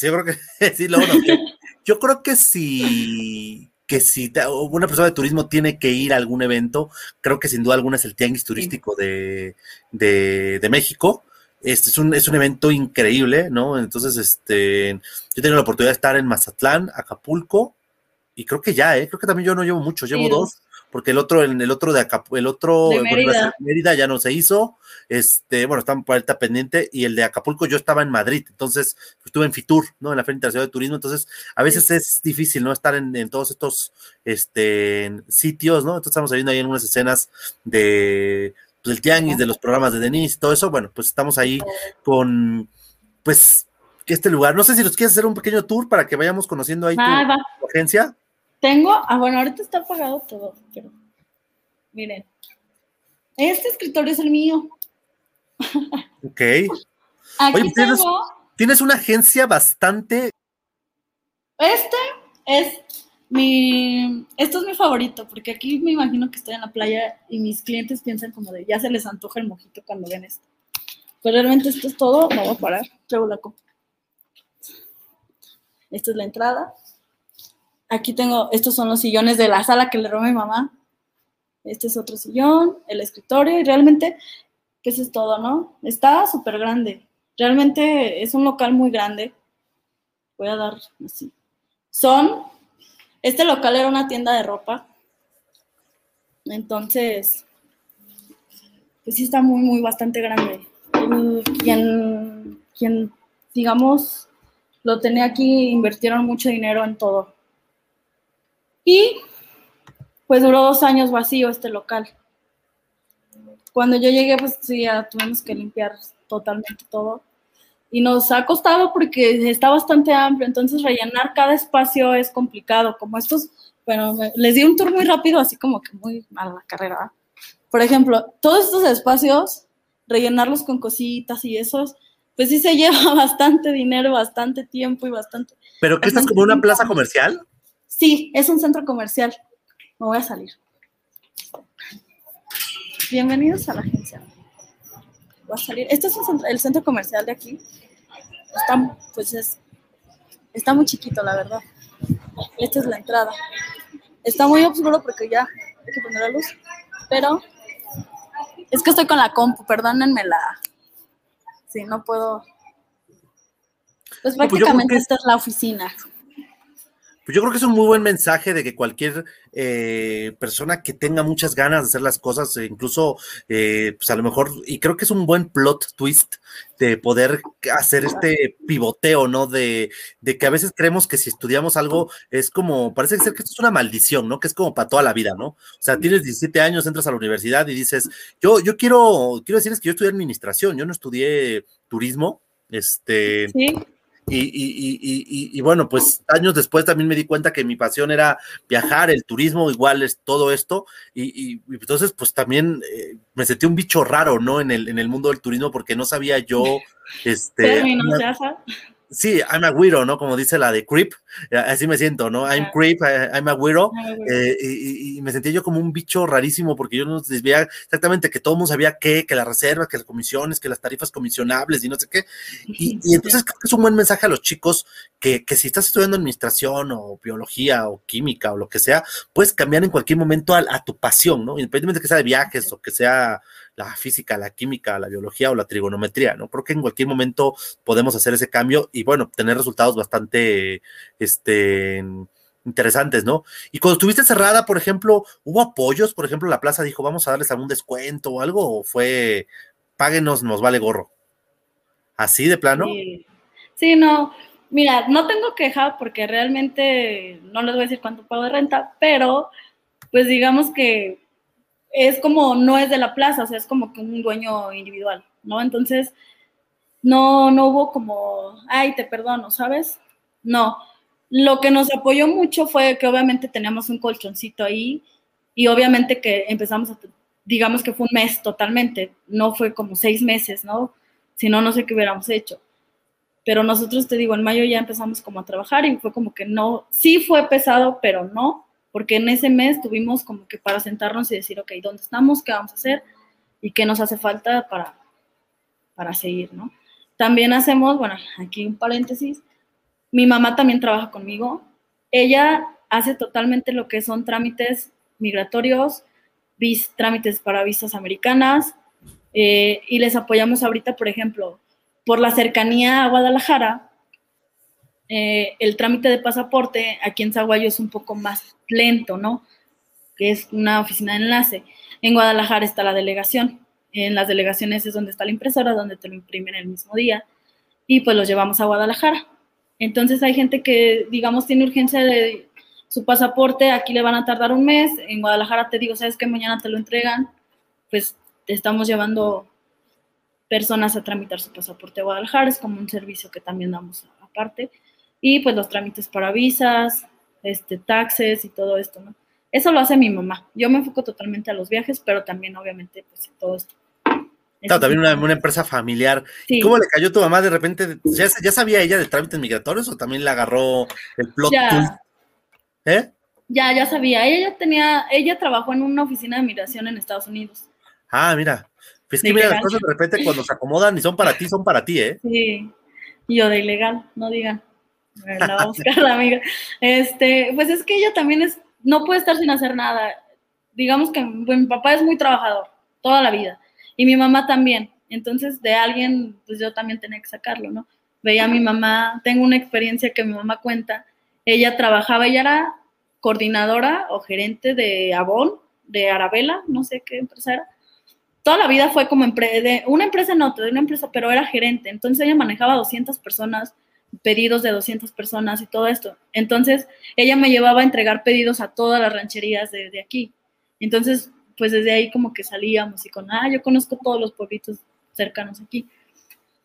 yo creo que, <laughs> sí, ve. yo creo que si, que si te- una persona de turismo tiene que ir a algún evento, creo que sin duda alguna es el Tianguis Turístico de, de, de México. Este es un, es un evento increíble, ¿no? Entonces, este, yo tengo la oportunidad de estar en Mazatlán, Acapulco, y creo que ya, ¿eh? Creo que también yo no llevo mucho, llevo Sí, dos, porque el otro, el otro de Acapulco, el otro, De Mérida. Mérida ya no se hizo, este, bueno, por ahorita pendiente, y el de Acapulco yo estaba en Madrid, entonces pues, estuve en Fitur, ¿no? En la Feria Internacional de Turismo, entonces a veces es difícil, ¿no? Estar en, en todos estos este, sitios, ¿no? Entonces estamos viendo ahí en unas escenas de pues, del tianguis, de los programas de Denise, todo eso, bueno, pues estamos ahí con, pues, este lugar. No sé si nos quieres hacer un pequeño tour para que vayamos conociendo ahí tu, Ah, va. tu agencia. Tengo, ah, bueno, ahorita está apagado todo, pero miren. Este escritorio es el mío. Ok. Aquí Oye, tienes- tengo, Tienes una agencia bastante, este es mi, esto es mi favorito, porque aquí me imagino que estoy en la playa y mis clientes piensan como de, ya se les antoja el mojito cuando ven esto. Pero realmente esto es todo, me voy a parar, traigo la copa. Esta es la entrada. Aquí tengo, estos son los sillones de la sala que le robó mi mamá. Este es otro sillón, el escritorio, y realmente, pues es todo, ¿no? Está súper grande. Realmente es un local muy grande. Voy a dar así. Son, este local era una tienda de ropa. Entonces, pues sí está muy, muy bastante grande. Quien, quien, digamos, lo tenía aquí, invirtieron mucho dinero en todo. Y pues duró dos años vacío este local. Cuando yo llegué, pues sí, ya tuvimos que limpiar totalmente todo. Y nos ha costado porque está bastante amplio, entonces rellenar cada espacio es complicado. Como estos, bueno, les di un tour muy rápido, así como que muy a la carrera. Por ejemplo, todos estos espacios, rellenarlos con cositas y esos, pues sí se <laughs> lleva bastante dinero, bastante tiempo y bastante pero que estás como una plaza comercial. Sí, es un centro comercial. Me voy a salir. Bienvenidos a la agencia. Voy a salir. Este es el centro comercial de aquí. Está, pues es, está muy chiquito, la verdad. Esta es la entrada. Está muy oscuro porque ya hay que poner la luz. Pero es que estoy con la compu, perdónenme la. Sí, no puedo. Pues No, pues prácticamente esta es la oficina. Pues yo creo que es un muy buen mensaje de que cualquier eh, persona que tenga muchas ganas de hacer las cosas, e incluso, eh, pues a lo mejor, y creo que es un buen plot twist de poder hacer este pivoteo, ¿no? De, de que a veces creemos que si estudiamos algo es como, parece ser que esto es una maldición, ¿no? Que es como para toda la vida, ¿no? O sea, tienes 17 años, entras a la universidad y dices, yo, yo quiero, quiero decirles que yo estudié administración, yo no estudié turismo, este, Sí. Y, y- y- y- bueno, pues años después también me di cuenta que mi pasión era viajar, el turismo, igual es todo esto. Y, y- y entonces, pues también eh, me sentí un bicho raro, ¿no? En el, en el mundo del turismo, porque no sabía yo, este. Términos, sabes. Sí, I'm a weirdo, ¿no? Como dice la de Creep, eh, así me siento, ¿no? I'm. Creep, I'm a weirdo. Eh, y, me sentía yo como un bicho rarísimo porque yo no sabía exactamente que todo el mundo sabía qué, que las reservas, que las comisiones, que las tarifas comisionables y no sé qué. Y, <laughs> y entonces creo que es un buen mensaje a los chicos que, que si estás estudiando administración o biología o química o lo que sea, puedes cambiar en cualquier momento a, a tu pasión, ¿no? Independientemente que sea de viajes o que sea la física, la química, la biología o la trigonometría, ¿no? Creo que en cualquier momento podemos hacer ese cambio y bueno, tener resultados bastante, este, interesantes, ¿no? Y cuando estuviste cerrada, por ejemplo, ¿hubo apoyos? Por ejemplo, la plaza dijo, vamos a darles algún descuento o algo, o fue, páguenos, nos vale gorro. ¿Así de plano? Sí. Sí, no. Mira, no tengo queja porque realmente no les voy a decir cuánto pago de renta, pero pues digamos que es como, no es de la plaza, o sea, es como que un dueño individual. ¿no? Entonces, no, no hubo como, ay, te perdono, ¿sabes? No. Lo que nos apoyó mucho fue que obviamente teníamos un colchoncito ahí y obviamente que empezamos a, digamos que fue un mes totalmente, no fue como seis meses, ¿no? Si no, no sé qué hubiéramos hecho. Pero nosotros, te digo, en mayo ya empezamos como a trabajar y fue como que no, sí fue pesado, pero no, porque en ese mes tuvimos como que para sentarnos y decir, ok, ¿dónde estamos? ¿Qué vamos a hacer? ¿Y qué nos hace falta para, para seguir, ¿no? También hacemos, bueno, aquí un paréntesis, mi mamá también trabaja conmigo. Ella hace totalmente lo que son trámites migratorios, vis, trámites para visas americanas, eh, y les apoyamos ahorita, por ejemplo, por la cercanía a Guadalajara, eh, el trámite de pasaporte aquí en Zaguayo es un poco más lento, ¿no? Que es una oficina de enlace. En Guadalajara está la delegación. En las delegaciones es donde está la impresora, donde te lo imprimen el mismo día. Y pues los llevamos a Guadalajara. Entonces hay gente que, digamos, tiene urgencia de su pasaporte, aquí le van a tardar un mes, en Guadalajara te digo, sabes que mañana te lo entregan, pues te estamos llevando personas a tramitar su pasaporte a Guadalajara, es como un servicio que también damos aparte, y pues los trámites para visas, este, taxes y todo esto, ¿no? Eso lo hace mi mamá. Yo me enfoco totalmente a los viajes, pero también obviamente pues todo esto. Claro, también una, empresa familiar. ¿Cómo le cayó tu mamá de repente? ¿Ya, ¿Ya, sabía ella de trámites migratorios o también le agarró el plot ya. ¿Eh? Ya, ya sabía. Ella ya tenía, ella trabajó en una oficina de migración en Estados Unidos. Ah, mira. Pues que mira, las cosas de repente cuando se acomodan y son para ti, son para ti, ¿eh? Sí. Y yo de ilegal, no digan. La va la amiga. Este, pues es que ella también es, no puede estar sin hacer nada. Digamos que mi papá es muy trabajador, toda la vida. Y mi mamá también. Entonces, de alguien, pues yo también tenía que sacarlo, ¿no? Veía a mi mamá, tengo una experiencia que mi mamá cuenta. Ella trabajaba, ella era coordinadora o gerente de Avon, de Arabella, no sé qué empresa era. Toda la vida fue como de una empresa en de una empresa, pero era gerente. Entonces ella manejaba 200 personas, pedidos de 200 personas y todo esto. Entonces ella me llevaba a entregar pedidos a todas las rancherías de, aquí. Entonces, pues desde ahí como que salíamos y con, ah, yo conozco todos los pueblitos cercanos aquí.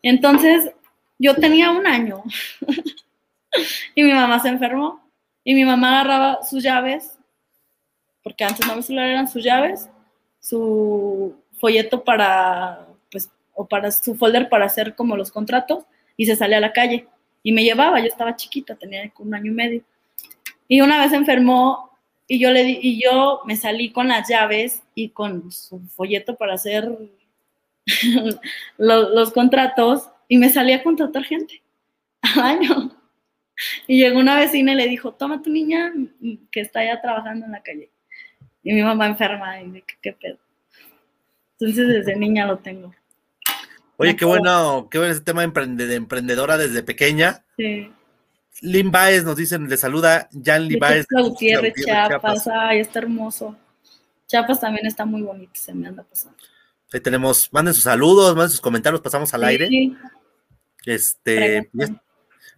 Entonces, yo tenía un año <laughs> y mi mamá se enfermó y mi mamá agarraba sus llaves, porque antes no me celular eran sus llaves, su folleto para, pues, o para su folder para hacer como los contratos, y se salía a la calle. Y me llevaba, yo estaba chiquita, tenía un año y medio. Y una vez enfermó y yo, le di, y yo me salí con las llaves y con su folleto para hacer <laughs> los, los, contratos y me salí a contratar gente al año. <laughs> Y llegó una vecina y le dijo, toma tu niña que está ya trabajando en la calle. Y mi mamá enferma y de qué pedo. Entonces desde niña lo tengo. Oye, qué bueno, qué bueno ese tema de emprendedora desde pequeña. Sí. Lynn Baez nos dicen, le saluda Jan Lee Baez. Gutiérrez, Chiapas. Ay, está hermoso. Chiapas también está muy bonito, se me anda pasando. Ahí tenemos, manden sus saludos, manden sus comentarios, pasamos al sí. aire. Este,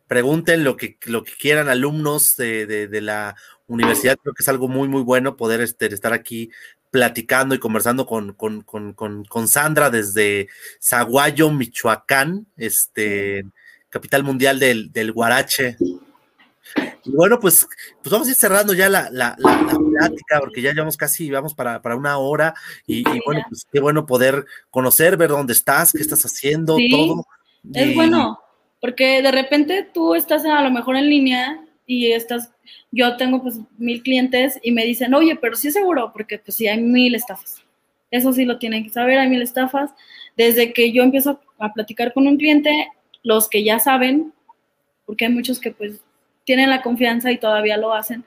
pregunten lo que, lo que quieran, alumnos de, de, de, la universidad, creo que es algo muy, muy bueno poder este, estar aquí platicando y conversando con, con, con, con Sandra desde Zaguayo, Michoacán, este, capital mundial del, del Guarache. Y bueno, pues, pues vamos a ir cerrando ya la, la, la, la plática, porque ya llevamos casi, vamos para, para una hora, y, y, bueno, pues qué bueno poder conocer, ver dónde estás, qué estás haciendo, sí, todo. Es y, bueno, porque de repente tú estás a lo mejor en línea y estás, yo tengo pues mil clientes y me dicen, oye, pero sí es seguro, porque pues sí hay mil estafas. Eso sí lo tienen que saber, hay mil estafas. Desde que yo empiezo a platicar con un cliente, los que ya saben, porque hay muchos que pues tienen la confianza y todavía lo hacen,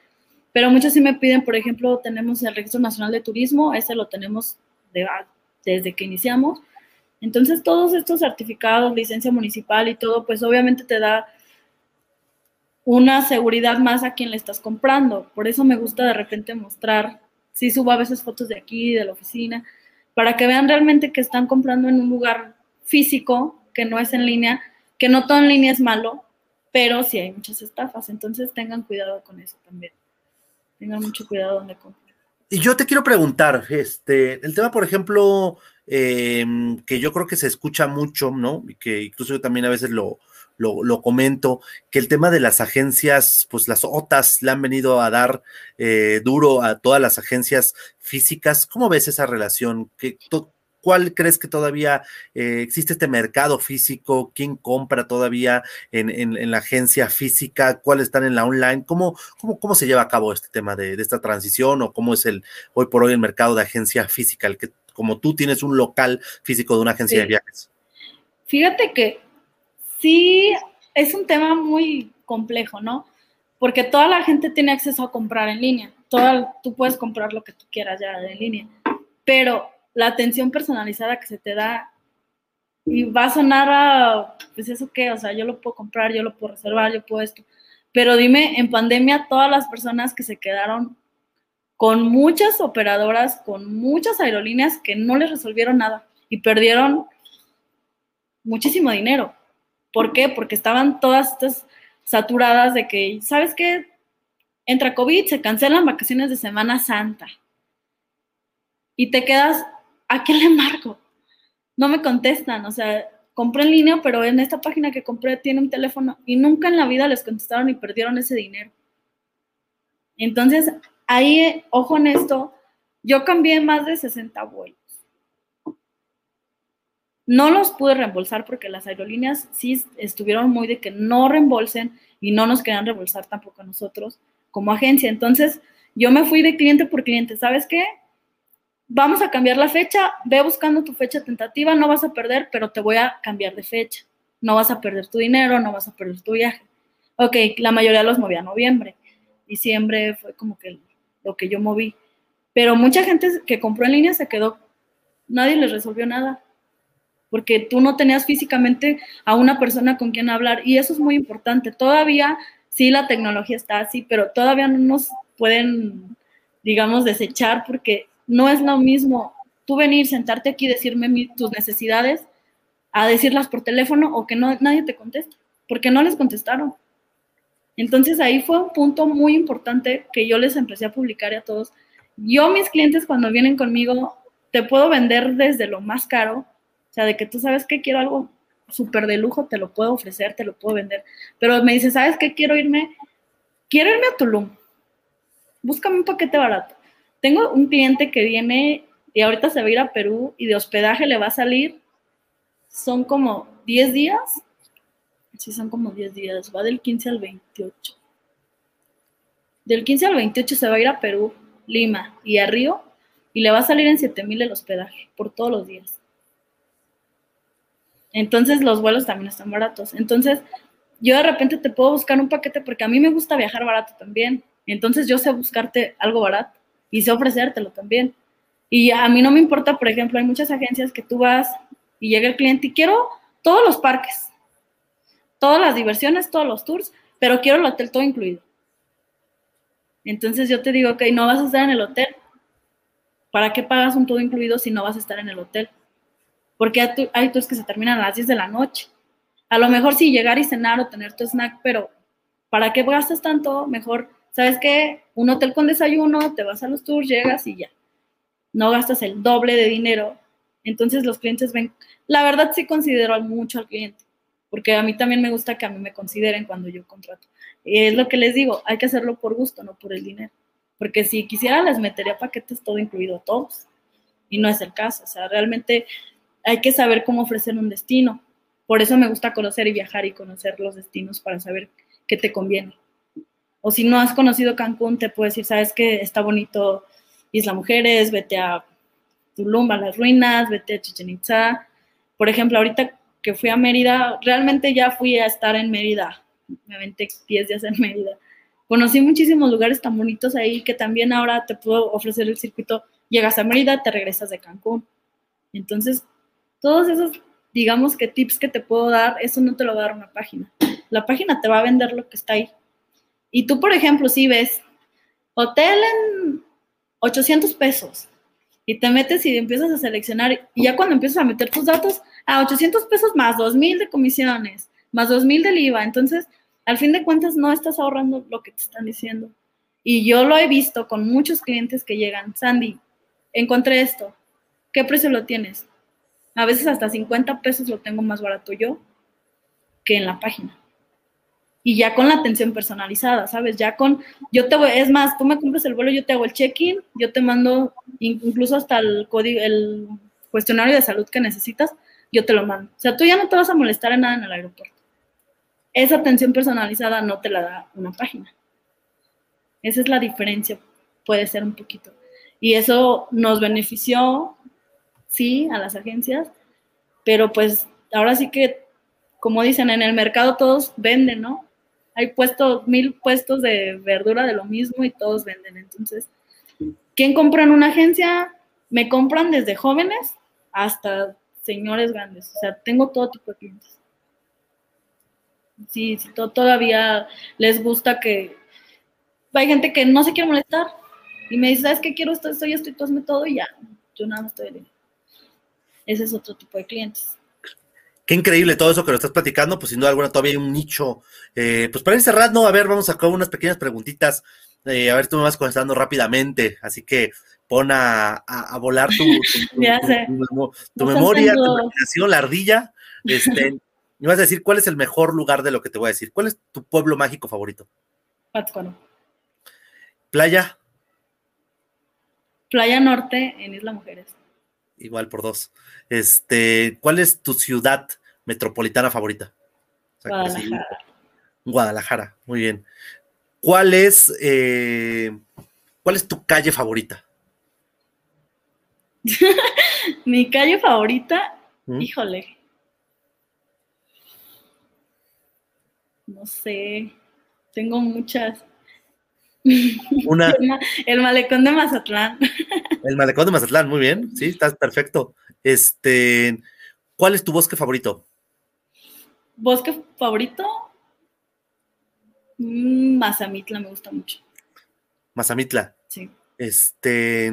pero muchos sí me piden, por ejemplo, tenemos el Registro Nacional de Turismo, ese lo tenemos de, desde que iniciamos. Entonces, todos estos certificados, licencia municipal y todo, pues obviamente te da una seguridad más a quien le estás comprando. Por eso me gusta de repente mostrar, sí subo a veces fotos de aquí, de la oficina, para que vean realmente que están comprando en un lugar físico, que no es en línea, que no todo en línea es malo, pero sí hay muchas estafas. Entonces tengan cuidado con eso también. Tengan mucho cuidado donde compren. Y yo te quiero preguntar, este, el tema, por ejemplo, em, que yo creo que se escucha mucho, ¿no? Y que incluso yo también a veces lo, lo, comento, que el tema de las agencias, pues las OTAS le han venido a dar eh, duro a todas las agencias físicas. ¿Cómo ves esa relación? ¿Qué, ¿Cuál crees que todavía eh, existe este mercado físico? ¿Quién compra todavía en, la agencia física? ¿Cuáles están en la online? ¿Cómo, cómo, cómo se lleva a cabo este tema de, esta transición o cómo es el hoy por hoy el mercado de agencia física? El que, como tú tienes un local físico de una agencia de viajes. Fíjate que sí es un tema muy complejo, ¿no? Porque toda la gente tiene acceso a comprar en línea. Toda, tú puedes comprar lo que tú quieras ya en línea. Pero la atención personalizada que se te da y va a sonar a, pues eso qué, o sea, yo lo puedo comprar, yo lo puedo reservar, yo puedo esto. Pero dime, en pandemia, todas las personas que se quedaron con muchas operadoras, con muchas aerolíneas que no les resolvieron nada y perdieron muchísimo dinero. ¿Por qué? Porque estaban todas estas saturadas de que, ¿sabes qué? Entra COVID, se cancelan vacaciones de Semana Santa. Y te quedas ¿a quién le marco? No me contestan, o sea, compré en línea, pero en esta página que compré tiene un teléfono y nunca en la vida les contestaron y perdieron ese dinero. Entonces, ahí, ojo en esto, yo cambié más de 60 vuelos. No los pude reembolsar porque las aerolíneas sí estuvieron muy de que no reembolsen y no nos querían reembolsar tampoco a nosotros como agencia. Entonces, yo me fui de cliente por cliente. ¿Sabes qué? vamos a cambiar la fecha, ve buscando tu fecha tentativa, no vas a perder, pero te voy a cambiar de fecha. No vas a perder tu dinero, no vas a perder tu viaje. Ok, la mayoría los movía a noviembre. Diciembre fue como que lo que yo moví. Pero mucha gente que compró en línea se quedó, nadie les resolvió nada. Porque tú no tenías físicamente a una persona con quien hablar. Y eso es muy importante. Todavía, sí, la tecnología está así, pero todavía no nos pueden, digamos, desechar porque no es lo mismo tú venir, sentarte aquí, decirme tus necesidades, a decirlas por teléfono o que no, nadie te conteste, porque no les contestaron. Entonces ahí fue un punto muy importante que yo les empecé a publicar a todos. Yo, mis clientes, cuando vienen conmigo, te puedo vender desde lo más caro, o sea, de que tú sabes que quiero algo súper de lujo, te lo puedo ofrecer, te lo puedo vender. Pero me dice, ¿sabes qué? Quiero irme, quiero irme a Tulum. Búscame un paquete barato. Tengo un cliente que viene y ahorita se va a ir a Perú y de hospedaje le va a salir, son como 10 días. Sí, son como 10 días, va del 15 al 28. Del 15 al 28 se va a ir a Perú, Lima y a Río y le va a salir en 7 mil el hospedaje por todos los días. Entonces los vuelos también están baratos. Entonces yo de repente te puedo buscar un paquete porque a mí me gusta viajar barato también. Entonces yo sé buscarte algo barato y sé ofrecértelo también. Y a mí no me importa, por ejemplo, hay muchas agencias que tú vas y llega el cliente y quiero todos los parques, todas las diversiones, todos los tours, pero quiero el hotel todo incluido. Entonces yo te digo, ok, no vas a estar en el hotel. ¿Para qué pagas un todo incluido si no vas a estar en el hotel? Porque hay tours que se terminan a las 10 de la noche. A lo mejor sí llegar y cenar o tener tu snack, pero ¿para qué gastas tanto? Mejor ¿sabes qué? Un hotel con desayuno, te vas a los tours, llegas y ya. No gastas el doble de dinero. Entonces los clientes ven, la verdad sí considero mucho al cliente, porque a mí también me gusta que a mí me consideren cuando yo contrato. Y es lo que les digo, hay que hacerlo por gusto, no por el dinero. Porque si quisiera les metería paquetes todo incluido a todos. Y no es el caso. O sea, realmente hay que saber cómo ofrecer un destino. Por eso me gusta conocer y viajar y conocer los destinos para saber qué te conviene. O si no has conocido Cancún, te puedo decir, sabes que está bonito Isla Mujeres, vete a Tulum, a las ruinas, vete a Chichen Itza. Por ejemplo, ahorita que fui a Mérida, realmente ya fui a estar en Mérida. Me aventé 10 días en Mérida. Conocí muchísimos lugares tan bonitos ahí que también ahora te puedo ofrecer el circuito. Llegas a Mérida, te regresas de Cancún. Entonces, todos esos, digamos que tips que te puedo dar, eso no te lo va a dar una página. La página te va a vender lo que está ahí. Y tú, por ejemplo, si ves hotel en 800 pesos y te metes y empiezas a seleccionar y ya cuando empiezas a meter tus datos, a 800 pesos más 2000 de comisiones, más 2000 del IVA. Entonces, al fin de cuentas, no estás ahorrando lo que te están diciendo. Y yo lo he visto con muchos clientes que llegan, Sandy, encontré esto, ¿qué precio lo tienes? A veces hasta 50 pesos lo tengo más barato yo que en la página. Y ya con la atención personalizada, ¿sabes? Ya con, yo te es más, tú me compras el vuelo, yo te hago el check-in, yo te mando incluso hasta el código, el cuestionario de salud que necesitas, yo te lo mando. O sea, tú ya no te vas a molestar en nada en el aeropuerto. Esa atención personalizada no te la da una página. Esa es la diferencia, puede ser un poquito. Y eso nos benefició, sí, a las agencias, pero pues ahora sí que, como dicen, en el mercado todos venden, ¿no? Hay puestos, mil puestos de verdura de lo mismo y todos venden. Entonces, ¿quién compra en una agencia? Me compran desde jóvenes hasta señores grandes. O sea, tengo todo tipo de clientes. Sí, sí todavía les gusta que... Hay gente que no se quiere molestar y me dice, ¿sabes qué quiero esto, esto y esto y todo y ya. Yo nada más estoy de Ese es otro tipo de clientes. Qué increíble todo eso que lo estás platicando, pues sin duda alguna todavía hay un nicho. Eh, pues para ir cerrando, a ver, vamos a acabar unas pequeñas preguntitas. Eh, a ver, tú me vas contestando rápidamente, así que pon a, volar tu, memoria, tu imaginación, la ardilla. Este, <laughs> me vas a decir cuál es el mejor lugar de lo que te voy a decir. ¿Cuál es tu pueblo mágico favorito? Pátzcuaro. Playa. Playa Norte en Isla Mujeres. Igual por dos. Este, ¿cuál es tu ciudad metropolitana favorita? Guadalajara. Guadalajara, muy bien. ¿Cuál es, eh, ¿Cuál es tu calle favorita? <laughs> Mi calle favorita, ¿Mm? híjole. No sé, tengo muchas. <laughs> Una. El malecón de Mazatlán. <laughs> El malecón de Mazatlán, muy bien, sí, estás perfecto. Este, ¿cuál es tu bosque favorito? ¿Bosque favorito? Mm, Mazamitla me gusta mucho. Mazamitla. Sí. Este,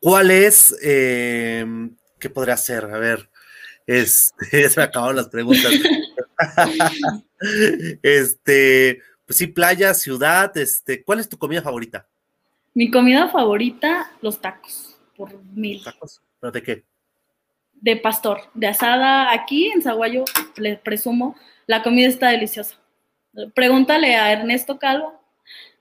¿cuál es, eh, qué podría ser? A ver, este, <laughs> se me acabaron las preguntas. <laughs> este, pues sí, playa, ciudad, este, ¿cuál es tu comida favorita? Mi comida favorita, los tacos, por mil. ¿Tacos? ¿Pero de qué? De pastor, de asada. Aquí en Zaguayo, le presumo, la comida está deliciosa. Pregúntale a Ernesto Calvo,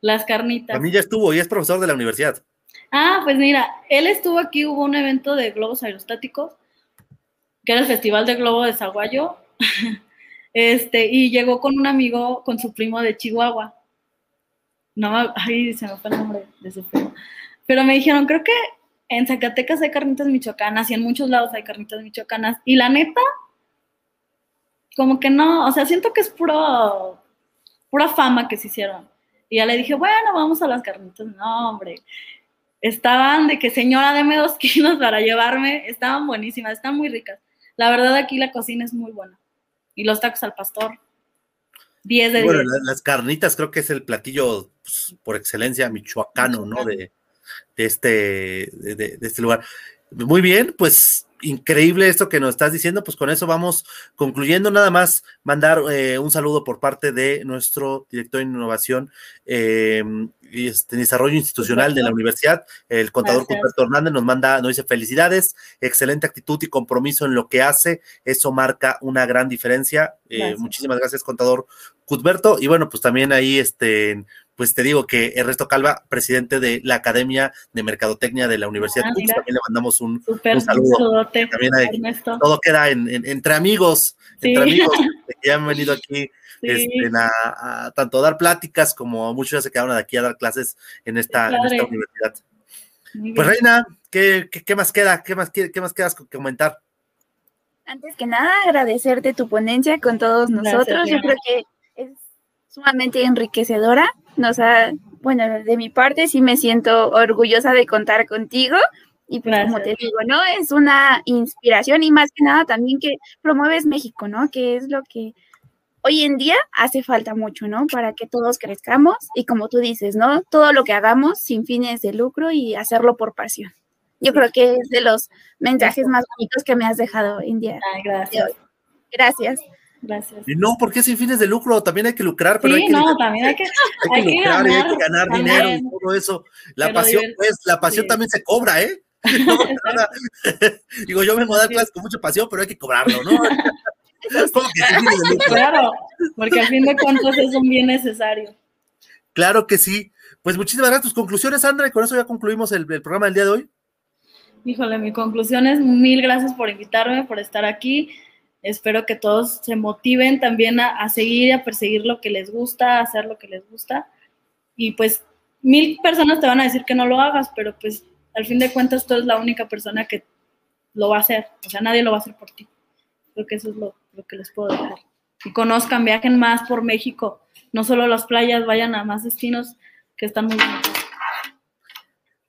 las carnitas. A mí ya estuvo y es profesor de la universidad. Ah, pues mira, él estuvo aquí, hubo un evento de globos aerostáticos, que era el Festival de Globo de Zaguayo, <laughs> este, y llegó con un amigo, con su primo de Chihuahua. No, ay, se me fue el nombre de su. Pero me dijeron, creo que en Zacatecas hay carnitas michoacanas y en muchos lados hay carnitas michoacanas. Y la neta, como que no, o sea, siento que es puro, pura fama que se hicieron. Y ya le dije, bueno, vamos a las carnitas. No, hombre. Estaban de que señora, deme dos <laughs> kilos para llevarme. Estaban buenísimas, están muy ricas. La verdad, aquí la cocina es muy buena. Y los tacos al pastor. 10 de Bueno, las carnitas creo que es el platillo pues, por excelencia michoacano, ¿no? De, de este, de, este lugar. Muy bien, pues increíble esto que nos estás diciendo, pues con eso vamos concluyendo. Nada más mandar eh, un saludo por parte de nuestro director de innovación eh, y este, desarrollo institucional de la universidad, el contador Cuthberto Hernández, nos manda, nos dice felicidades, excelente actitud y compromiso en lo que hace, eso marca una gran diferencia. Eh, muchísimas gracias, contador Cuthberto. Y bueno, pues también ahí este pues te digo que Ernesto Calva, presidente de la Academia de Mercadotecnia de la Universidad ah, también le mandamos un, saludo. También todo queda entre amigos, entre amigos <laughs> que han venido aquí este, a, tanto dar pláticas como muchos ya se quedaron de aquí a dar clases en esta, universidad. pues Reina, ¿qué, más queda? ¿Qué más, qué, más quedas comentar? Antes que nada, agradecerte tu ponencia con todos nosotros. Yo creo que es sumamente enriquecedora. Nos ha, bueno, de mi parte sí me siento orgullosa de contar contigo. Y pues, como te digo, ¿no? Es una inspiración y más que nada también que promueves México, ¿no? Que es lo que hoy en día hace falta mucho, ¿no? Para que todos crezcamos y como tú dices, ¿no? Todo lo que hagamos sin fines de lucro y hacerlo por pasión. Yo creo que es de los mensajes más bonitos que me has dejado en día. gracias. Gracias. Gracias. Y no, porque sin fines de lucro, también hay que lucrar, pero sí, hay que, no, también hay que, hay que lucrar, ganar, hay que ganar dinero y todo eso. La pasión, pues, la pasión también se cobra, ¿eh? <laughs> <laughs> Digo, yo vengo a dar clases con mucha pasión, pero hay que cobrarlo, ¿no? claro, porque al fin de cuentas es un bien necesario. Claro que sí. Pues muchísimas gracias. Tus conclusiones, Sandra, y con eso ya concluimos el, el programa del día de hoy. Híjole, mi conclusión es mil gracias por invitarme, por estar aquí. Espero que todos se motiven también a, seguir y a perseguir lo que les gusta, a hacer lo que les gusta. Y pues mil personas te van a decir que no lo hagas, pero pues al fin de cuentas tú eres la única persona que lo va a hacer. O sea, nadie lo va a hacer por ti. Creo que eso es lo, que les puedo dejar. Y conozcan, viajen más por México. No solo las playas, vayan a más destinos que están muy bonitos.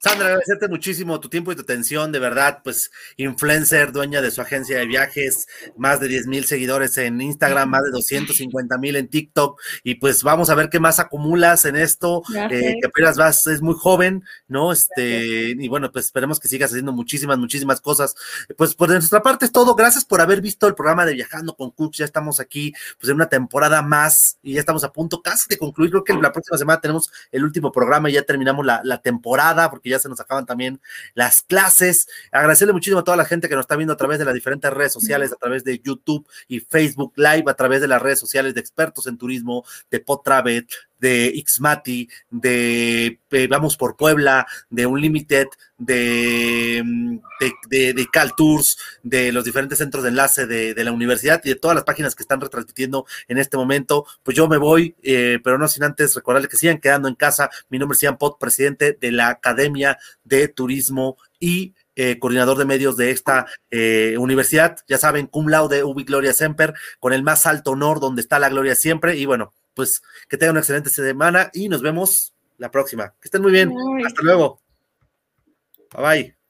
Sandra, agradecerte muchísimo tu tiempo y tu atención, de verdad, pues influencer, dueña de su agencia de viajes, más de 10 mil seguidores en Instagram, más de 250 mil en TikTok, y pues vamos a ver qué más acumulas en esto, eh, que apenas vas, es muy joven, ¿no? Este, y bueno, pues esperemos que sigas haciendo muchísimas, muchísimas cosas. Pues por nuestra parte es todo, gracias por haber visto el programa de Viajando con Cooks, ya estamos aquí, pues en una temporada más, y ya estamos a punto casi de concluir, creo que la próxima semana tenemos el último programa y ya terminamos la, la temporada, porque ya se nos acaban también las clases. Agradecerle muchísimo a toda la gente que nos está viendo a través de las diferentes redes sociales, a través de YouTube y Facebook Live, a través de las redes sociales de expertos en turismo, de Potravet, de Xmati, de eh, Vamos por Puebla, de Unlimited, de, mm, de, de, Cal Tours, de los diferentes centros de enlace de, la universidad y de todas las páginas que están retransmitiendo en este momento. Pues yo me voy, eh, pero no sin antes recordarles que sigan quedando en casa. Mi nombre es Ian Pot, presidente de la Academia de Turismo y eh, coordinador de medios de esta universidad. Ya saben, cum laude, ubi gloria semper, con el más alto honor donde está la gloria siempre. Y bueno, pues que tengan una excelente semana y nos vemos la próxima. Que estén muy bien. Hasta luego. Bye bye.